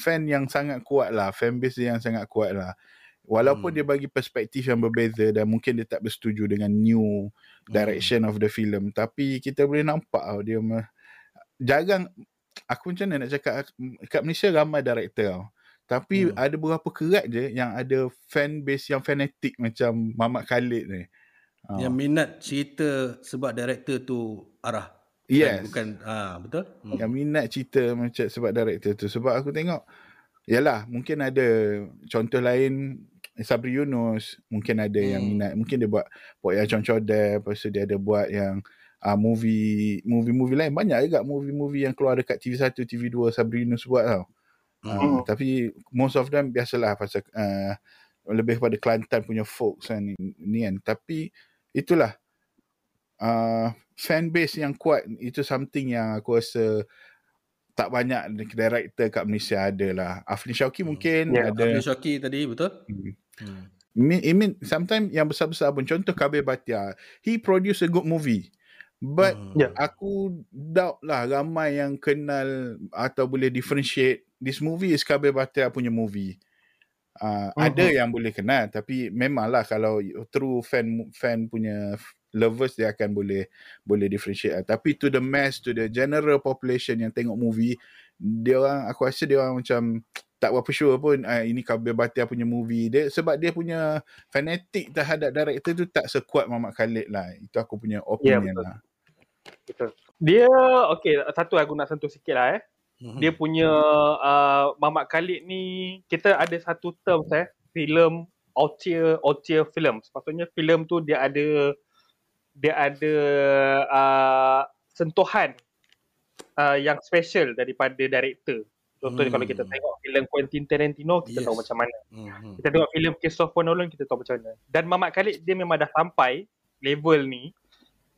fan yang sangat kuat lah, fan base dia yang sangat kuat lah. Walaupun Hmm. dia bagi perspektif yang berbeza dan mungkin dia tak bersetuju dengan new direction of the film, tapi kita boleh nampak tau dia me- jarang aku macam mana nak cakap kat Malaysia ramai director tau. Tapi Hmm. ada beberapa kerat je yang ada fan base yang fanatik macam Muhammad Khalid ni. Ah. Yang minat cerita sebab director tu arah. Yes. Bukan, ah betul? Hmm. yang minat cerita macam sebab director tu sebab aku tengok yalah mungkin ada contoh lain Sabri Yunus mungkin ada hmm. yang Hmm. minat mungkin dia buat buat yang Concodeh lepas tu dia ada buat yang uh, movie movie-movie lain banyak juga movie-movie yang keluar dekat TV1 TV2 Sabri Yunus buat tau Hmm. uh, tapi most of them biasalah pasal uh, lebih pada Kelantan punya folks kan ni, ni kan tapi itulah uh, fan base yang kuat itu something yang aku rasa tak banyak director kat Malaysia ada lah. Afni Hmm. mungkin Ya, ada. Abdul Syaki tadi betul? Hmm. Hmm. I mean, I mean sometimes yang besar-besar pun contoh Kabir Batia, he produce a good movie. But Hmm. Ya. aku doubt lah ramai yang kenal atau boleh differentiate this movie is Kabir Batia punya movie. Uh, Mhm. Ada yang boleh kenal tapi memanglah kalau true fan fan punya lovers dia akan boleh boleh differentiate lah. Tapi to the mass to the general population yang tengok movie dia orang aku rasa dia orang macam tak berapa sure pun uh, ini Kabir Batia punya movie dia sebab dia punya fanatik terhadap director tu tak sekuat Muhammad Khalid lah. Itu aku punya opinion betul. lah. Betul. Dia okay satu aku nak sentuh sikit lah eh. Hmm. Dia punya uh, Mamat Khalid ni kita ada satu term eh filem auteur auteur film. Sepatutnya filem tu dia ada dia ada uh, sentuhan uh, yang special daripada director. Contohnya hmm. kalau kita tengok filem Quentin Tarantino kita yes. tahu macam mana. Hmm. Kita tengok filem Christopher Nolan kita tahu macam mana. Dan Mamat Khalid dia memang dah sampai level ni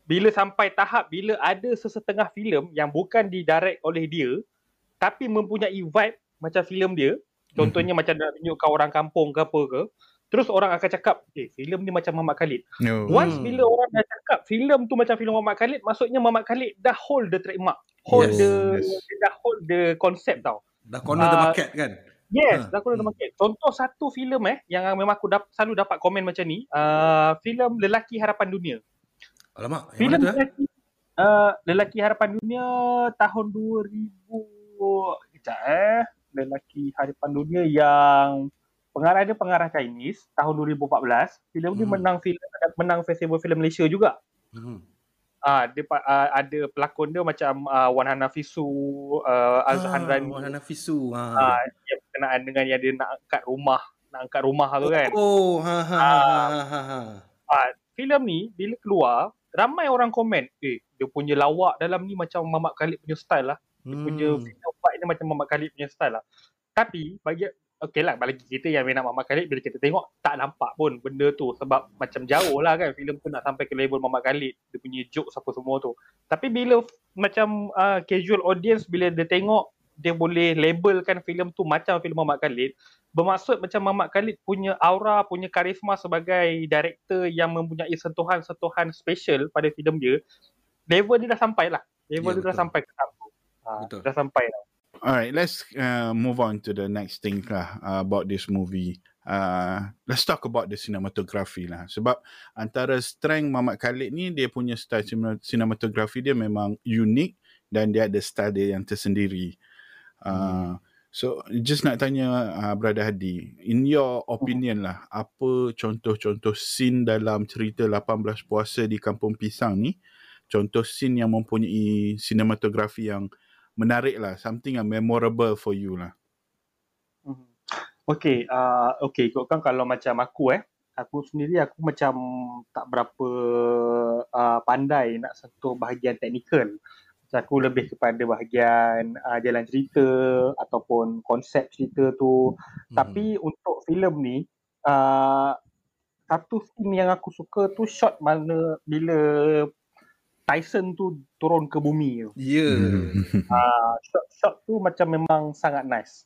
bila sampai tahap bila ada sesetengah filem yang bukan didirect oleh dia tapi mempunyai vibe macam filem dia. Contohnya hmm. macam nak tunjukkan orang kampung ke apa ke. Terus orang akan cakap, eh filem ni macam Mamat Khalid. No. Once hmm. bila orang dah cakap filem tu macam filem Mamat Khalid, maksudnya Mamat Khalid dah hold the trademark. Hold yes. the, yes. Dia dah hold the concept tau. Dah corner uh, the market kan? Yes, ha. dah corner the hmm. market. Contoh satu filem eh, yang memang aku dap- selalu dapat komen macam ni, uh, filem Lelaki Harapan Dunia. Alamak, yang filem mana tu Lelaki, eh? uh, Lelaki Harapan Dunia tahun 2000, kejap eh. Lelaki Harapan Dunia yang pengarah dia pengarah Chinese tahun 2014 filem hmm. ni menang filem menang festival filem Malaysia juga hmm. Ah, dia uh, ada pelakon dia macam uh, Wan Hanafisu, uh, Azhan ah, Rani. Wan Hanafisu. Ha. Ah, dia berkenaan dengan yang dia nak angkat rumah, nak angkat rumah tu kan. Oh, ha ha ha ha ha. ha. Ah, filem ni bila keluar, ramai orang komen, eh dia punya lawak dalam ni macam Mamat Khalid punya style lah. Dia hmm. punya ni macam Mamat Khalid punya style lah. Tapi bagi Okey lah, bagi kita yang minat Mamat Khalid, bila kita tengok, tak nampak pun benda tu. Sebab macam jauh lah kan filem tu nak sampai ke level Mamat Khalid. Dia punya jokes apa semua tu. Tapi bila macam uh, casual audience, bila dia tengok, dia boleh labelkan filem tu macam filem Mamat Khalid. Bermaksud macam Mamat Khalid punya aura, punya karisma sebagai director yang mempunyai sentuhan-sentuhan special pada filem dia. Level dia dah sampai lah. Level ya, dia betul. dah sampai ke tu. Uh, dah sampai lah. Alright, let's uh, move on to the next thing lah uh, about this movie. Uh, let's talk about the cinematography lah. Sebab antara strength Mamat Khalid ni, dia punya style cinematography dia memang unik dan dia ada style dia yang tersendiri. Uh, hmm. So, just nak tanya uh, Brother Hadi, in your opinion lah, apa contoh-contoh scene dalam cerita 18 puasa di Kampung Pisang ni, contoh scene yang mempunyai cinematography yang menarik lah something yang memorable for you lah hmm. Okay, uh, okay, kan kalau macam aku eh, aku sendiri aku macam tak berapa uh, pandai nak sentuh bahagian teknikal. So, aku lebih kepada bahagian uh, jalan cerita ataupun konsep cerita tu. Hmm. Tapi untuk filem ni, uh, satu scene yang aku suka tu shot mana bila Tyson tu turun ke bumi tu. Ya. Yeah. Uh, shot, shot tu macam memang sangat nice.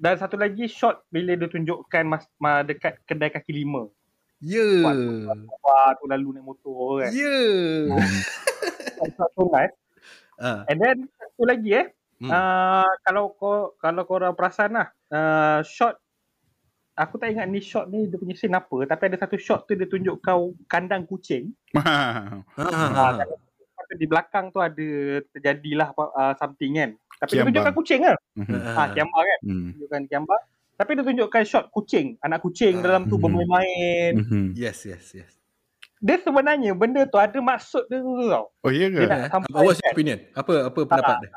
Dan satu lagi shot bila dia tunjukkan mas, mas, dekat kedai kaki lima. Ya. Yeah. Wah, tu lalu naik motor kan. Ya. Yeah. shot tu nice. Uh. And then satu lagi eh. Hmm. Uh, kalau kau kalau kau orang perasan lah, uh, shot aku tak ingat ni shot ni dia punya scene apa tapi ada satu shot tu dia tunjuk kau kandang kucing. (laughs) ha, di belakang tu ada terjadilah uh, something kan. Tapi Kiamba. dia tunjukkan kucing kan. ha, Kiamba kan. Hmm. Tunjukkan Kiamba. Tapi dia tunjukkan shot kucing. Anak kucing uh, dalam tu mm-hmm. bermain-main. Mm-hmm. Yes, yes, yes. Dia sebenarnya benda tu ada maksud dia tu tau. Oh iya ke? Dia nak What's your opinion? Apa apa pendapat dia?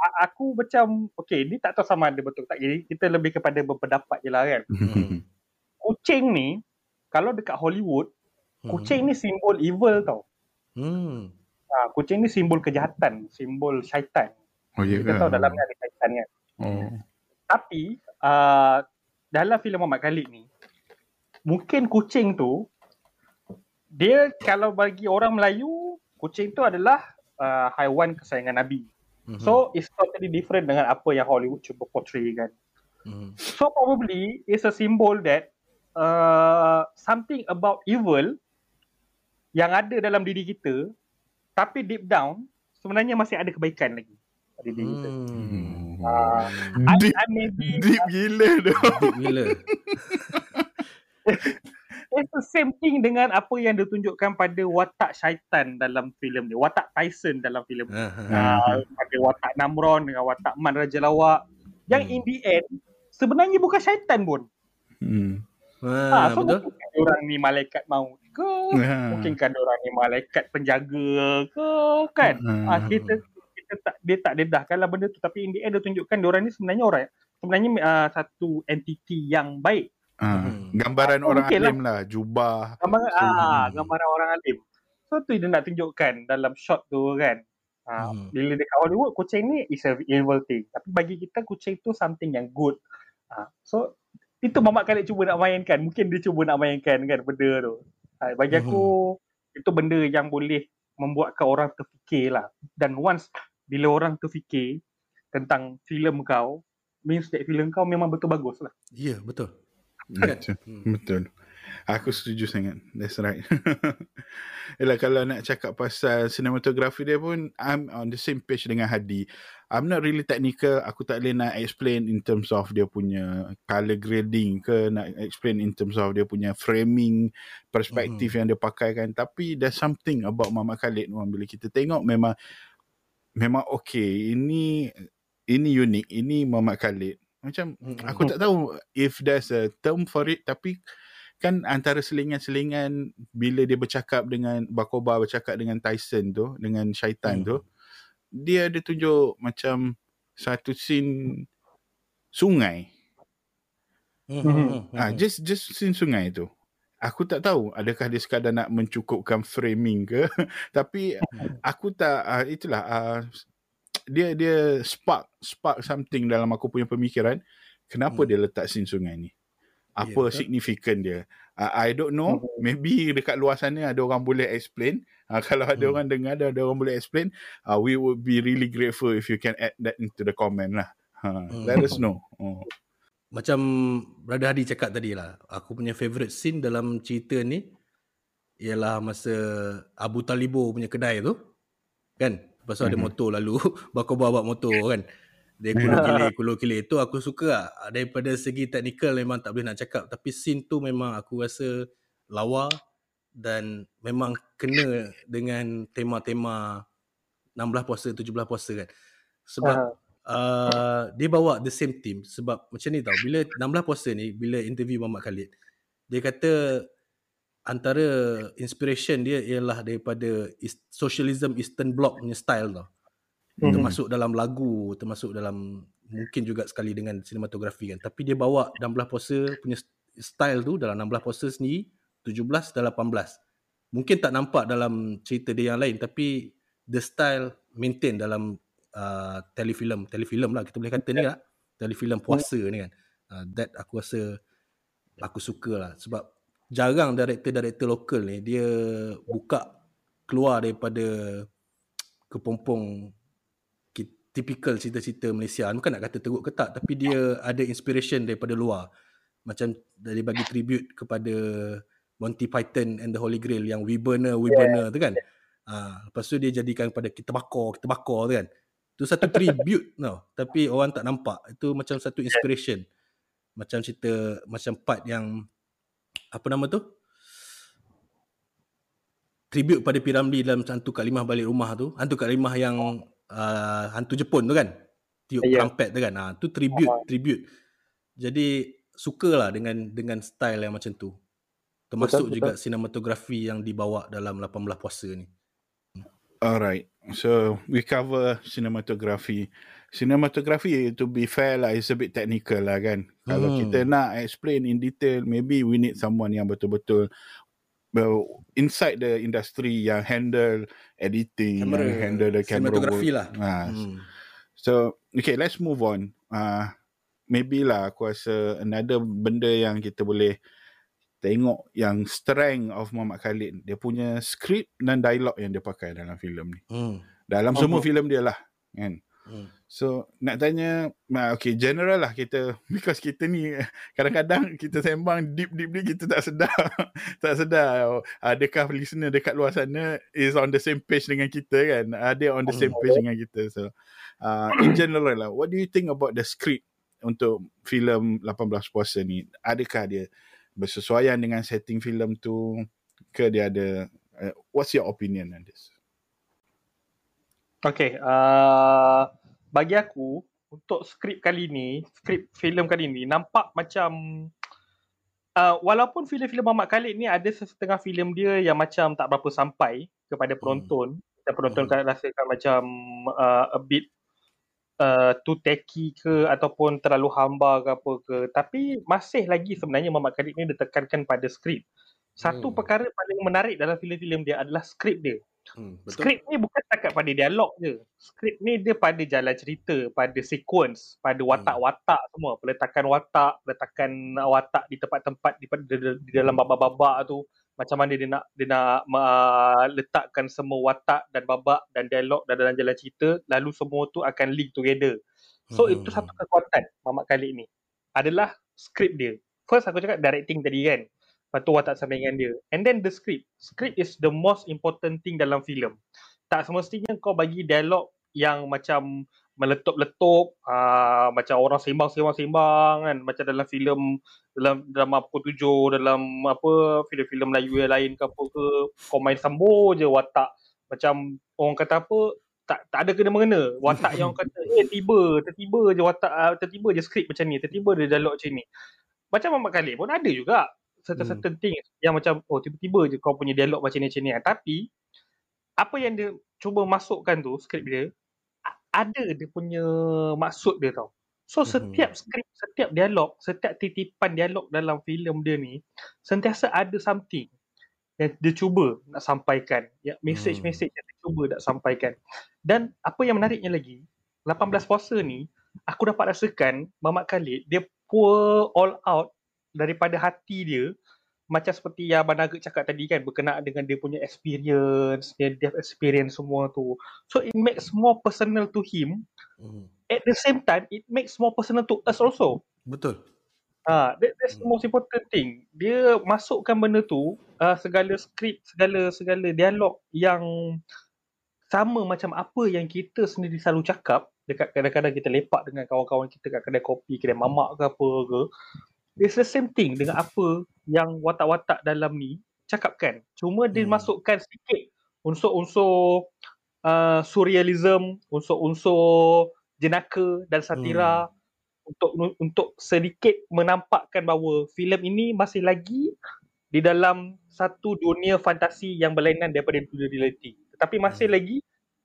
Aku macam okay ni tak tahu sama ada betul tak jadi kita lebih kepada berpendapat je lah kan hmm. kucing ni kalau dekat Hollywood hmm. kucing ni simbol evil tau hmm. ha, kucing ni simbol kejahatan simbol syaitan oh, yeah kita tahu dalamnya ada syaitan kan oh. tapi uh, dalam filem Muhammad Khalid ni mungkin kucing tu dia kalau bagi orang Melayu kucing tu adalah uh, haiwan kesayangan Nabi Mm-hmm. So it's totally different dengan apa yang Hollywood cuba portray kan. Mm-hmm. So probably it's a symbol that uh, something about evil yang ada dalam diri kita tapi deep down sebenarnya masih ada kebaikan lagi pada diri kita. Mm. Uh, deep, I, I maybe, deep gila tu. Deep gila. (laughs) (laughs) it's the same thing dengan apa yang ditunjukkan pada watak syaitan dalam filem ni. Watak Tyson dalam filem ni. Uh, pada watak Namron dengan watak Man Raja Lawak. Yang hmm. in the end, sebenarnya bukan syaitan pun. Hmm. Ha, so betul. mungkin orang ni malaikat maut ke? Ha. Mungkin kan orang ni malaikat penjaga ke? Kan? Ha, kita kita tak dia tak dedahkanlah benda tu tapi in the end dia tunjukkan orang ni sebenarnya orang sebenarnya uh, satu entiti yang baik Ah, Hmm. Gambaran orang lah. alim lah. Jubah. Gambar ah Hmm. gambaran orang alim. So tu dia nak tunjukkan dalam shot tu kan. Ah, Hmm. bila dekat Hollywood kucing ni is a evil thing. Tapi bagi kita kucing tu something yang good. Ah, so itu Mamat Khalid cuba nak mainkan. Mungkin dia cuba nak mainkan kan benda tu. Ah, bagi aku itu benda yang boleh membuatkan orang terfikir lah. Dan once bila orang terfikir tentang filem kau, means that filem kau memang betul bagus lah. Ya, betul. Kan? Betul. Hmm. Betul. Aku setuju sangat. That's right. (laughs) Yalah kalau nak cakap pasal cinematography dia pun I'm on the same page dengan Hadi. I'm not really technical. Aku tak boleh nak explain in terms of dia punya color grading ke nak explain in terms of dia punya framing perspektif yang dia pakai kan. Tapi there's something about Mama Khalid memang bila kita tengok memang memang okay. Ini ini unik. Ini Mama Khalid. Macam Hmm. aku tak tahu if there's a term for it tapi kan antara selingan-selingan bila dia bercakap dengan Bakoba bercakap dengan Tyson tu dengan Syaitan Hmm. tu dia ada tunjuk macam satu scene sungai Hmm, Mhm. hmm, hmm, ah just just scene sungai tu aku tak tahu adakah dia sekadar nak mencukupkan framing ke (laughs) tapi aku tak ah, itulah ah, dia dia spark spark something dalam aku punya pemikiran kenapa Hmm. dia letak scene sungai ni Ya, apa betul. signifikan dia uh, I don't know maybe dekat luar sana ada orang boleh explain uh, (laughs) kalau ada Hmm. orang dengar ada, ada orang boleh explain uh, we would be really grateful if you can add that into the comment lah uh, Hmm. let us know (laughs) oh. Macam Brother Hadi cakap tadi lah, aku punya favourite scene dalam cerita ni ialah masa Abu Talibo punya kedai tu. Kan? Lepas tu ada Mhm. motor lalu, (laughs) bakal bawa motor kan. Dia kulur-kilir, kulur-kilir. Tu aku suka lah. Daripada segi teknikal memang tak boleh nak cakap. Tapi scene tu memang aku rasa lawa dan memang kena dengan tema-tema 16 puasa, 17 puasa kan. Sebab uh, dia bawa the same team sebab macam ni tau bila 16 puasa ni bila interview Muhammad Khalid dia kata antara inspiration dia ialah daripada is- socialism eastern bloc punya style tau. Mhm. termasuk dalam lagu termasuk dalam mungkin juga sekali dengan sinematografi kan. Tapi dia bawa 16 puasa punya style tu dalam 16 puasa sendiri 17 dan 18 mungkin tak nampak dalam cerita dia yang lain tapi the style maintain dalam uh, telefilm. Telefilm lah kita boleh kata ni lah. Telefilm puasa ni kan. Uh, that aku rasa aku suka lah. Sebab jarang director-director lokal ni dia buka keluar daripada kepompong typical cerita-cerita Malaysia. Bukan nak kata teruk ke tak tapi dia ada inspiration daripada luar. Macam dia bagi tribute kepada Monty Python and the Holy Grail yang We Burner, We Burner tu kan. Ha, lepas tu dia jadikan kepada kita bakar, kita bakar tu kan. Tu satu tribute (laughs) tau tapi orang tak nampak. Itu macam satu inspiration. Macam cerita macam part yang apa nama tu? Tribute pada Piramli dalam hantu Kak Limah balik rumah tu. Hantu Kak Limah yang uh, hantu Jepun tu kan? Tiup Ya. trumpet tu kan? Ha, tu tribute tribute. Jadi sukalah dengan dengan style yang macam tu. Termasuk Betul, juga sinematografi yang dibawa dalam 18 puasa ni Alright, so we cover cinematography. Cinematography, to be fair lah, is a bit technical lah kan. Kalau Hmm. kita nak explain in detail, maybe we need someone yang betul-betul well, inside the industry yang handle editing, kamera yang handle the camera sinematografi work. lah Ah, hmm. So, okay, let's move on. Uh, maybe lah aku rasa another benda yang kita boleh tengok yang strength of Muhammad Khalid. Dia punya script dan dialog yang dia pakai dalam filem ni. Hmm. Dalam Oh, semua oh. filem dia lah. Kan? Hmm. So, nak tanya, okay, general lah kita, because kita ni kadang-kadang kita sembang deep-deep ni kita tak sedar. (laughs) tak sedar adakah listener dekat luar sana is on the same page dengan kita kan. Ada on the same page dengan kita. So, uh, in general lah, what do you think about the script untuk filem 18 puasa ni? Adakah dia bersesuaian dengan setting filem tu ke dia ada uh, what's your opinion on this? Okay, uh, bagi aku untuk skrip kali ni, skrip filem kali ni nampak macam uh, walaupun filem-filem Muhammad Khalid ni ada setengah filem dia yang macam tak berapa sampai kepada penonton dan penonton Hmm. rasakan macam uh, a bit uh, too techy ke ataupun terlalu hamba ke apa ke. Tapi masih lagi sebenarnya Muhammad Khalid ni ditekankan pada skrip. Satu Hmm. perkara paling menarik dalam filem-filem dia adalah skrip dia. Hmm, betul. skrip ni bukan setakat pada dialog je. Skrip ni dia pada jalan cerita pada sequence pada watak-watak semua. Peletakan watak peletakan watak di tempat-tempat di, di, di dalam babak-babak tu macam mana dia nak dia nak uh, letakkan semua watak dan babak dan dialog dan dalam jalan cerita lalu semua tu akan link together so Hmm. itu satu kekuatan Mamat Khalid ni adalah skrip dia first aku cakap directing tadi kan Lepas tu watak sampingan dia. And then the script. Script is the most important thing dalam filem. Tak semestinya kau bagi dialog yang macam meletup-letup, uh, macam orang sembang-sembang-sembang kan. Macam dalam filem, dalam drama pukul tujuh, dalam apa, filem-filem Melayu yang lain ke apa ke. Kau main sambung je watak. Macam orang kata apa, tak tak ada kena-mengena. Watak yang orang kata, eh tiba, tertiba je watak, uh, tertiba je skrip macam ni, tertiba je dialog macam ni. Macam Muhammad Khalid pun ada juga certain-certain Hmm. things yang macam oh tiba-tiba je kau punya dialog macam ni macam ni. Tapi apa yang dia cuba masukkan tu skrip dia ada dia punya maksud dia tau. So Mhm. setiap skrip, setiap dialog, setiap titipan dialog dalam filem dia ni sentiasa ada something yang dia cuba nak sampaikan. Ya, message-message yang dia cuba nak sampaikan. Dan apa yang menariknya lagi, 18 puasa ni aku dapat rasakan Mamat Khalid dia pour all out daripada hati dia macam seperti yang Abang Nugget cakap tadi kan berkenaan dengan dia punya experience, dia, dia experience semua tu. So it makes more personal to him. Hmm. At the same time, it makes more personal to us also. Betul. Ha, that, that's the most important thing. Dia masukkan benda tu, uh, segala skrip, segala segala dialog yang sama macam apa yang kita sendiri selalu cakap dekat kadang-kadang kita lepak dengan kawan-kawan kita kat kedai kopi, kedai mamak ke apa ke. It's the same thing dengan apa yang watak-watak dalam ni cakapkan. Cuma dia Hmm. masukkan sikit unsur-unsur uh, surrealism, unsur-unsur jenaka dan satira untuk untuk sedikit menampakkan bahawa filem ini masih lagi di dalam satu dunia fantasi yang berlainan daripada dunia realiti. Tetapi masih Hmm. lagi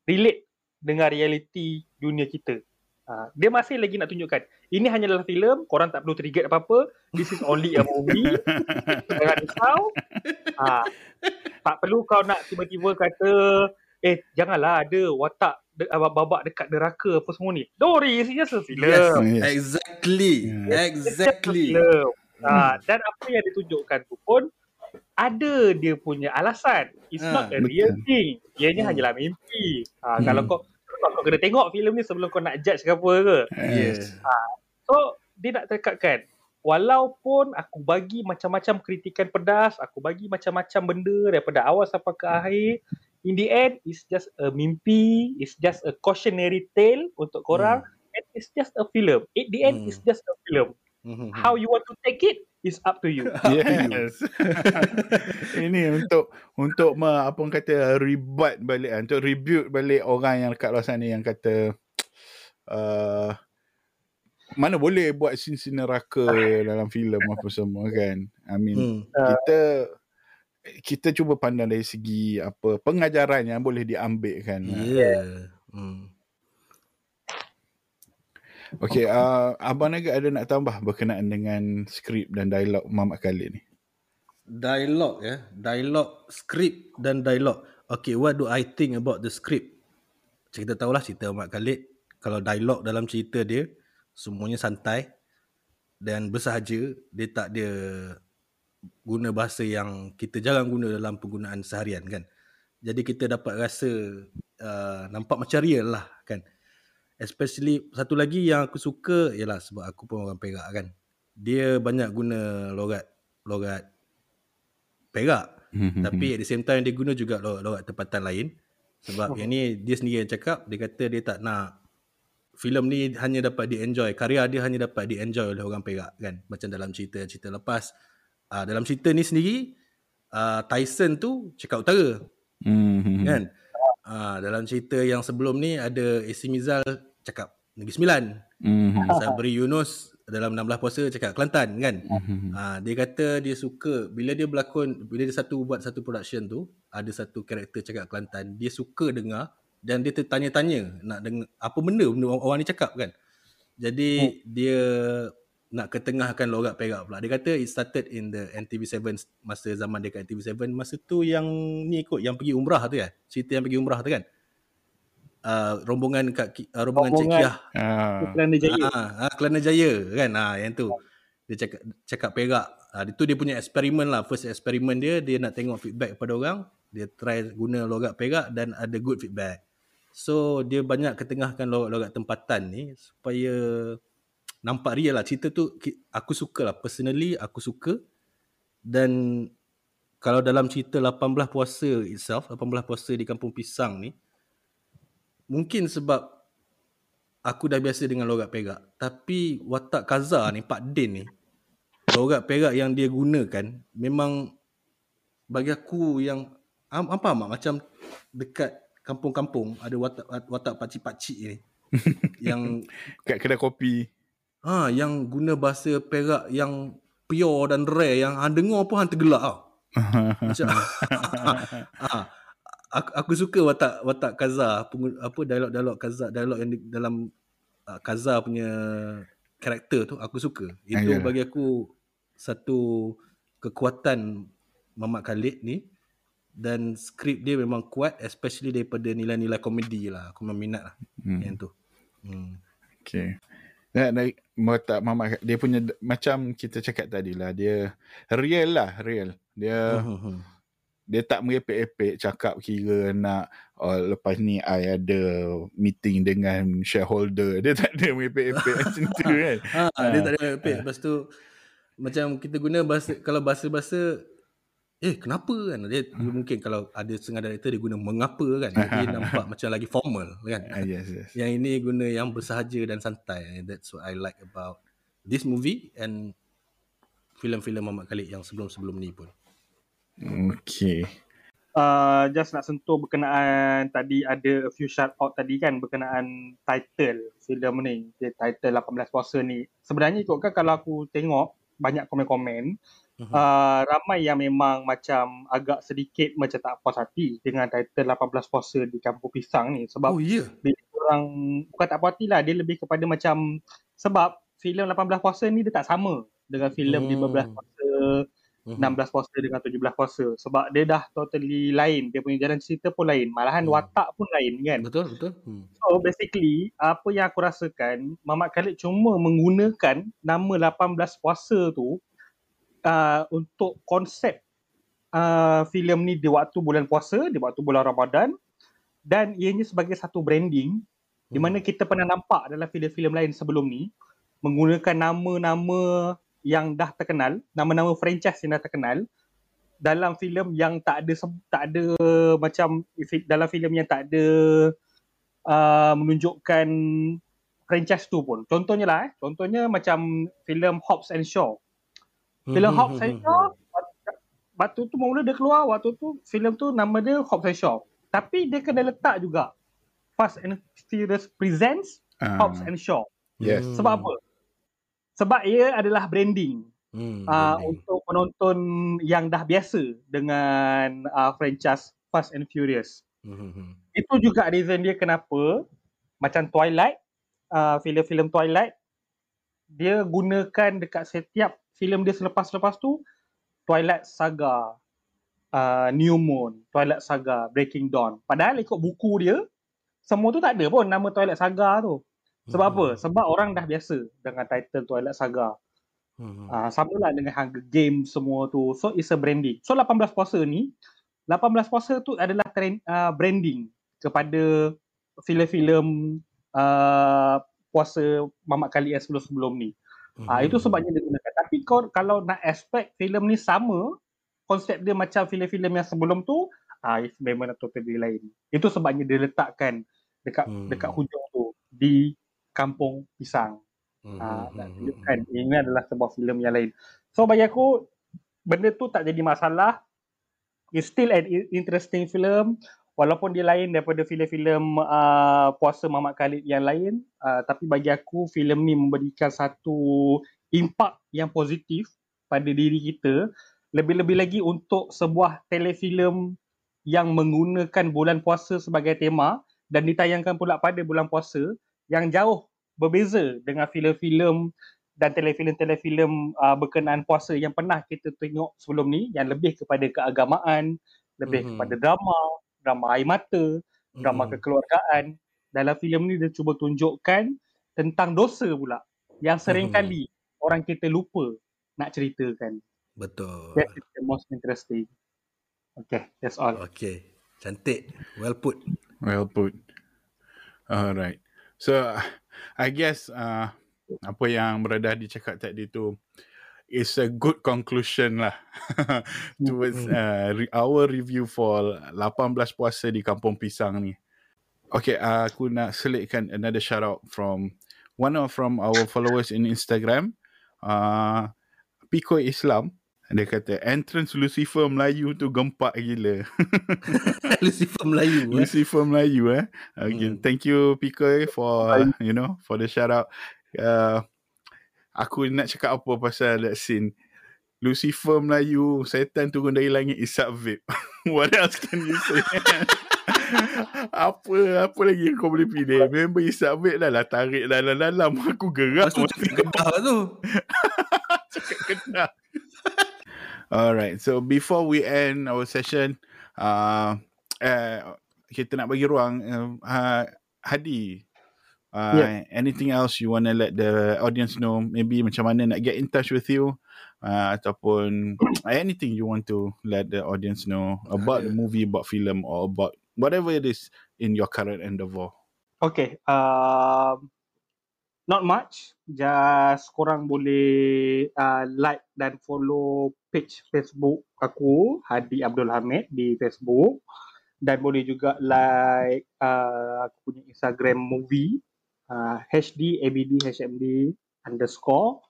relate dengan realiti dunia kita. Ha, dia masih lagi nak tunjukkan ini hanyalah filem, korang tak perlu trigger apa-apa. This is only a movie. (laughs) Jangan risau. Ha, tak perlu kau nak tiba-tiba kata eh janganlah ada watak de, uh, babak dekat neraka apa semua ni. Don't worry, it's just a film. Yes, Yes. exactly. Yeah. Exactly. Film. Hmm. Ha, dan apa yang ditunjukkan tu pun ada dia punya alasan. It's Ah, not a real betul. thing. Ianya Hmm. hanyalah mimpi. Ha, Hmm. Kalau kau kau, kau kena tengok filem ni sebelum kau nak judge ke apa ke. Yeah. So dia nak tekatkan walaupun aku bagi macam-macam kritikan pedas, aku bagi macam-macam benda daripada awal sampai ke akhir, in the end it's just a mimpi, it's just a cautionary tale untuk korang and it's just a film. At the end Hmm. it's just a film. Mhm. How you want to take it is up to you. (laughs) Yes. (laughs) Ini untuk untuk me, apa orang kata rebut balik ah, untuk rebuke balik orang yang kat luar sana yang kata (tsk) uh, mana boleh buat scene-scene neraka dalam filem apa semua kan. I mean Hmm. kita kita cuba pandang dari segi apa pengajaran yang boleh diambil kan. Yeah. Hmm. Okey, uh, Abang Naga ada nak tambah berkenaan dengan skrip dan dialog Muhammad Khalid ni? Dialog ya, dialog, skrip dan dialog. Okay, what do I think about the script? Macam kita tahulah cerita Ahmad Khalid. Kalau dialog dalam cerita dia, semuanya santai dan bersahaja. Dia tak ada guna bahasa yang kita jarang guna dalam penggunaan seharian kan. Jadi kita dapat rasa uh, nampak macam real lah kan. Especially satu lagi yang aku suka ialah sebab aku pun orang Perak kan. Dia banyak guna logat logat Perak. Tapi at the same time dia guna juga logat, logat tempatan lain. Sebab yang ni dia sendiri yang cakap, dia kata dia tak nak filem ni hanya dapat di-enjoy, karya dia hanya dapat di-enjoy oleh orang Perak kan. Macam dalam cerita-cerita lepas. Uh, dalam cerita ni sendiri, uh, Tyson tu cakap utara Hmm. kan. Uh, dalam cerita yang sebelum ni ada AC Mizal cakap Negeri Sembilan. Hmm. Sabri Yunus dalam 16 puasa cakap Kelantan kan. Hmm. Ha, dia kata dia suka bila dia berlakon bila dia satu buat satu production tu ada satu karakter cakap Kelantan dia suka dengar dan dia tertanya-tanya nak dengar apa benda benda orang ni cakap kan. Jadi hmm. dia nak ketengahkan logat perak pula. Dia kata it started in the NTV7 masa zaman dia kat NTV7 masa tu yang ni ikut yang pergi umrah tu kan. Cerita yang pergi umrah tu kan. Uh, rombongan kat uh, rombongan, rombongan Cik Kiah. Uh. Kelana Jaya. Ah, uh, uh, Kelana Jaya kan. Ah uh, yang tu. Dia cakap cakap perak. Ah uh, itu dia punya eksperimen lah. First eksperimen dia dia nak tengok feedback pada orang. Dia try guna logat perak dan ada good feedback. So dia banyak ketengahkan logat-logat tempatan ni supaya nampak real lah. Cerita tu aku suka lah. Personally aku suka. Dan kalau dalam cerita 18 puasa itself 18 puasa di kampung pisang ni mungkin sebab aku dah biasa dengan logat perak. Tapi watak Kaza ni Pak Din ni logat perak yang dia gunakan memang bagi aku yang apa mak macam dekat kampung-kampung ada watak watak pakcik-pakcik ni. (laughs) Yang kat kedai kopi Ha, yang guna bahasa Perak yang pure dan rare yang hang dengar pun hang tergelak tau. (laughs) Macam (laughs) ha, aku, aku suka watak watak Kaza apa dialog-dialog Kaza dialog yang di, dalam uh, Kaza punya karakter tu aku suka. Itu yeah. bagi aku satu kekuatan Mamat Khalid ni dan skrip dia memang kuat especially daripada nilai-nilai komedi lah. Aku memang minat lah hmm. yang tu. Hmm. Okay. Nah, nah, tak mama dia punya macam kita cakap tadi lah dia real lah real. Dia uh-huh. dia tak merepek-epek cakap kira nak oh, lepas ni I ada meeting dengan shareholder. (laughs) Dia tak ada merepek-epek macam tu kan. Ha, (laughs) ha, dia tak ada merepek. Lepas tu macam kita guna bahasa kalau bahasa-bahasa eh kenapa kan? Dia, dia mungkin kalau ada setengah director dia guna mengapa kan? (laughs) Dia nampak macam lagi formal kan? Uh, yes, yes. yang ini guna yang bersahaja dan santai. That's what I like about this movie and filem-filem Muhammad Khalid yang sebelum-sebelum ni pun. Okay. Uh, just nak sentuh berkenaan tadi ada a few shout out tadi kan berkenaan title filem ni. Dia title 18 puasa ni. Sebenarnya ikutkan kalau aku tengok banyak komen-komen uh, ramai yang memang macam agak sedikit macam tak puas hati dengan title 18 puasa di kampung pisang ni sebab oh, yeah. dia orang bukan tak puas hati lah dia lebih kepada macam sebab filem 18 puasa ni dia tak sama dengan filem hmm. 15 puasa 16 puasa dengan 17 puasa sebab dia dah totally lain dia punya jalan cerita pun lain malahan hmm. watak pun lain kan betul betul hmm. so basically apa yang aku rasakan Mamat Khalid cuma menggunakan nama 18 puasa tu uh, untuk konsep uh, filem ni di waktu bulan puasa di waktu bulan Ramadan dan ianya sebagai satu branding hmm. di mana kita pernah nampak dalam filem-filem lain sebelum ni menggunakan nama-nama yang dah terkenal, nama-nama franchise yang dah terkenal dalam filem yang tak ada tak ada macam dalam filem yang tak ada uh, menunjukkan franchise tu pun. Contohnya lah eh, contohnya macam filem Hobbs and Shaw. Filem hmm, Hobbs and Shaw waktu tu mula dia keluar waktu tu filem tu nama dia Hobbs and Shaw. Tapi dia kena letak juga Fast and Furious presents uh, Hobbs and Shaw. Yes. Sebab apa? sebab ia adalah branding hmm, uh, untuk penonton yang dah biasa dengan uh, franchise Fast and Furious. Hmm, hmm, hmm. Itu juga reason dia kenapa macam Twilight, uh, filem-filem Twilight, dia gunakan dekat setiap filem dia selepas-lepas tu Twilight Saga, uh, New Moon, Twilight Saga, Breaking Dawn. Padahal ikut buku dia, semua tu tak ada pun nama Twilight Saga tu. Sebab hmm. apa? Sebab orang dah biasa dengan title Twilight Saga. Hmm. Uh, sama lah dengan Hunger Games semua tu. So it's a branding. So 18 puasa ni, 18 puasa tu adalah trend, uh, branding kepada filem-filem uh, puasa Mamat Kali yang sebelum-sebelum ni. Hmm. Uh, itu sebabnya. Tapi kau, kalau nak expect filem ni sama, konsep dia macam filem-filem yang sebelum tu, ah uh, memang totally lain. Itu sebabnya dia letakkan dekat hmm. dekat hujung tu di Kampung Pisang. Mm-hmm. Uh, dan tunjukkan ini adalah sebuah filem yang lain. So bagi aku benda tu tak jadi masalah. It's still an interesting film walaupun dia lain daripada filem-filem uh, puasa Mamat Khalid yang lain uh, tapi bagi aku filem ni memberikan satu impak yang positif pada diri kita lebih-lebih lagi untuk sebuah telefilm yang menggunakan bulan puasa sebagai tema dan ditayangkan pula pada bulan puasa yang jauh berbeza dengan filem-filem dan telefilm-telefilm uh, berkenaan puasa yang pernah kita tengok sebelum ni yang lebih kepada keagamaan, lebih mm-hmm. kepada drama, drama air mata, drama mm-hmm. kekeluargaan. Dalam filem ni dia cuba tunjukkan tentang dosa pula yang seringkali mm-hmm. Orang kita lupa nak ceritakan. Betul. That is the most interesting. Okay, that's all. Okay, cantik. Well put. Well put. Alright. So, I guess uh, apa yang berada dicakap tadi tu is a good conclusion lah (laughs) towards uh, our review for 18 puasa di Kampung Pisang ni. Okay, uh, aku nak selitkan another shout out from one of from our followers in Instagram, uh, Piko Islam. Dia kata entrance Lucifer Melayu tu gempak gila. (laughs) Lucifer Melayu. Eh? Lucifer Melayu eh. Again, hmm. thank you Piko for you know for the shout out uh, aku nak cakap apa pasal that scene Lucifer Melayu setan turun dari langit isap vape (laughs) what else can you say (laughs) apa apa lagi kau boleh pilih member isap vape dah lah tarik dalam dalam aku gerak Lepas tu cakap kedah tu (laughs) cakap kedah alright so before we end our session uh, uh, kita nak bagi ruang uh, uh, Hadi Uh, yeah. Anything else you want to let the audience know? Maybe macam mana nak get in touch with you? Uh, ataupun anything you want to let the audience know about the movie, about film or about whatever it is in your current endeavor. Okay. Uh, not much. Just korang boleh uh, like dan follow page Facebook aku, Hadi Abdul Hamid di Facebook. Dan boleh juga like uh, aku punya Instagram movie uh, HD ABD HMD underscore.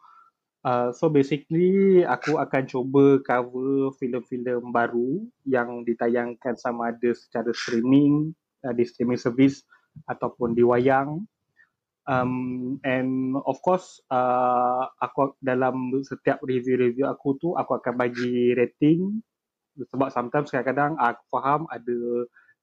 Uh, so basically aku akan cuba cover filem-filem baru yang ditayangkan sama ada secara streaming uh, di streaming service ataupun di wayang. Um, and of course uh, aku dalam setiap review-review aku tu aku akan bagi rating sebab sometimes kadang-kadang aku faham ada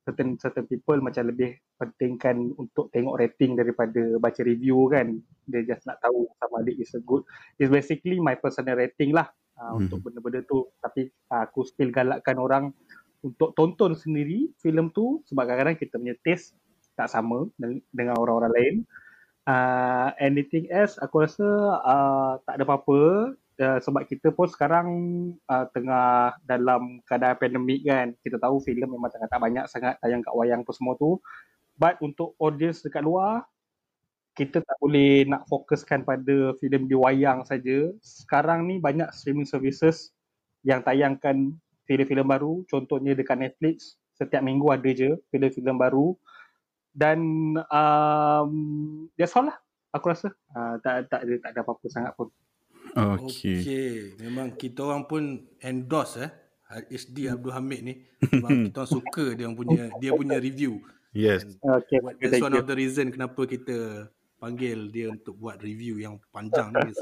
certain certain people macam lebih pentingkan untuk tengok rating daripada baca review kan. Dia just nak tahu sama ada is a good. Is basically my personal rating lah. Uh, hmm. untuk benda-benda tu. Tapi uh, aku still galakkan orang untuk tonton sendiri filem tu sebab kadang-kadang kita punya taste tak sama dengan orang-orang lain. Uh, anything else? Aku rasa uh, tak ada apa-apa uh, sebab kita pun sekarang uh, tengah dalam keadaan pandemik kan. Kita tahu filem memang tengah tak banyak sangat tayang kat wayang tu semua tu. But untuk audience dekat luar kita tak boleh nak fokuskan pada filem di wayang saja. Sekarang ni banyak streaming services yang tayangkan filem-filem baru. Contohnya dekat Netflix setiap minggu ada je filem-filem baru. Dan um, that's all lah aku rasa. Uh, tak, tak, tak, tak ada apa-apa sangat pun Okay. okay. Memang kita orang pun endorse eh HD Abdul Hamid ni. (laughs) Memang kita orang suka dia punya dia punya review. Yes. Okay. That's one of the reason kenapa kita panggil dia untuk buat review yang panjang ni.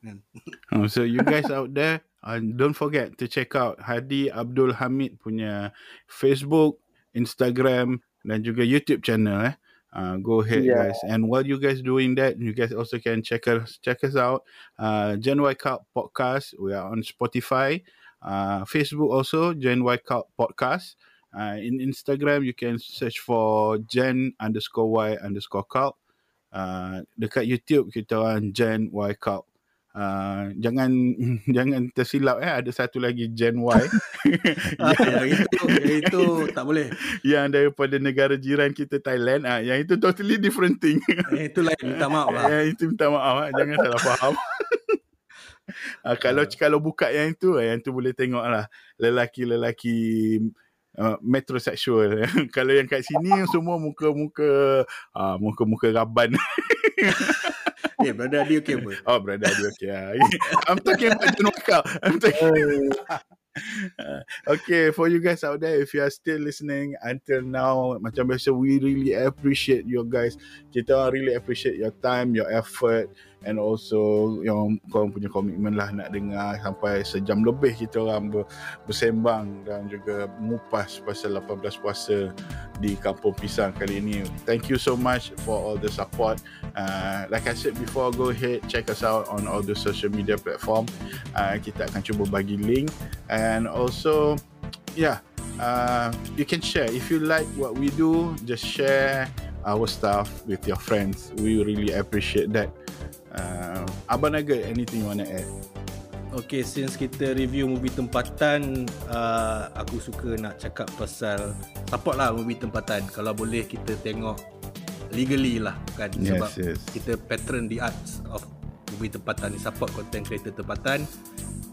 Kan? (laughs) oh, so you guys out there, uh, don't forget to check out Hadi Abdul Hamid punya Facebook, Instagram dan juga YouTube channel eh. Uh, go ahead, yeah. guys. And while you guys doing that, you guys also can check us check us out. Uh, Gen Y Cup podcast. We are on Spotify, uh, Facebook also Gen Y Cup podcast. Uh, in Instagram, you can search for Gen underscore Y underscore Cup. Uh, dekat YouTube kita orang Gen Y Cup Uh, jangan (laughs) jangan tersilap eh ada satu lagi Gen Y. (laughs) Ah, yang itu yang itu tak boleh. Yang daripada negara jiran kita Thailand ah yang itu totally different thing. Yang itu lain minta maaf lah. Yang itu minta maaf ah jangan salah faham. uh, (laughs) kalau uh. kalau buka yang itu yang itu boleh tengok lah lelaki-lelaki uh, metrosexual. kalau yang kat sini semua muka-muka uh, muka-muka raban. Eh, brother Adi okay apa? Oh, brother Adi okay. (laughs) I'm talking about knockout. I'm talking... Uh, (laughs) okay, for you guys out there, if you are still listening until now, macam biasa, we really appreciate you guys. Kita really appreciate your time, your effort, and also yang korang punya komitmen lah nak dengar sampai sejam lebih kita orang ber, bersembang dan juga mengupas pasal 18 puasa di Kampung Pisang kali ini. Thank you so much for all the support. Uh, like I said before, go ahead check us out on all the social media platform. Uh, kita akan cuba bagi link and also yeah, uh, you can share if you like what we do. Just share our stuff with your friends. We really appreciate that. Uh, Abang Nugget, anything you want to add? Okay, since kita review movie tempatan, uh, aku suka nak cakap pasal support lah movie tempatan. Kalau boleh kita tengok legally lah kan Yes, sebab yes. kita patron the arts of movie tempatan ni support content creator tempatan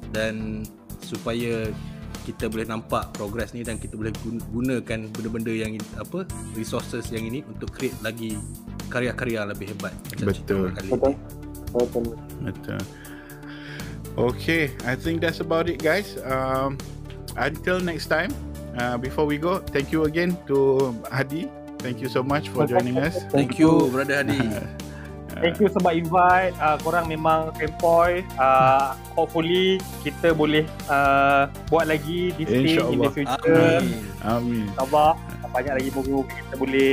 dan supaya kita boleh nampak progress ni dan kita boleh gun- gunakan benda-benda yang ini- apa resources yang ini untuk create lagi karya-karya lebih hebat macam cerita Betul. kali Betul. Betul. Betul. Okay, I think that's about it, guys. Um, until next time, uh, before we go, thank you again to Hadi. Thank you so much for joining us. Thank you brother Hadi. (laughs) Thank you sebab invite. Uh, korang memang fanboy. Uh, hopefully kita boleh uh, buat lagi this thing in the future. Amin. Amin. Sabar. Banyak lagi movie-movie kita boleh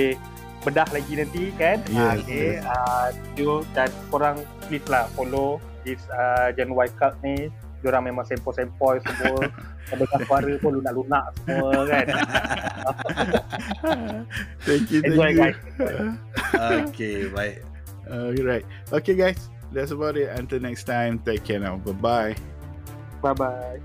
bedah lagi nanti kan. Yes, Ah, okay. yes. Uh, you dan korang please lah follow this uh, Gen Y Cult ni. Diorang memang sempoi-sempoi semua. (laughs) Dengar suara pun lunak-lunak semua kan. thank you, thank Enjoy you. guys. (laughs) Okay, baik. Uh, right. Okay, guys. That's about it. Until next time, take care now. Bye bye. Bye-bye.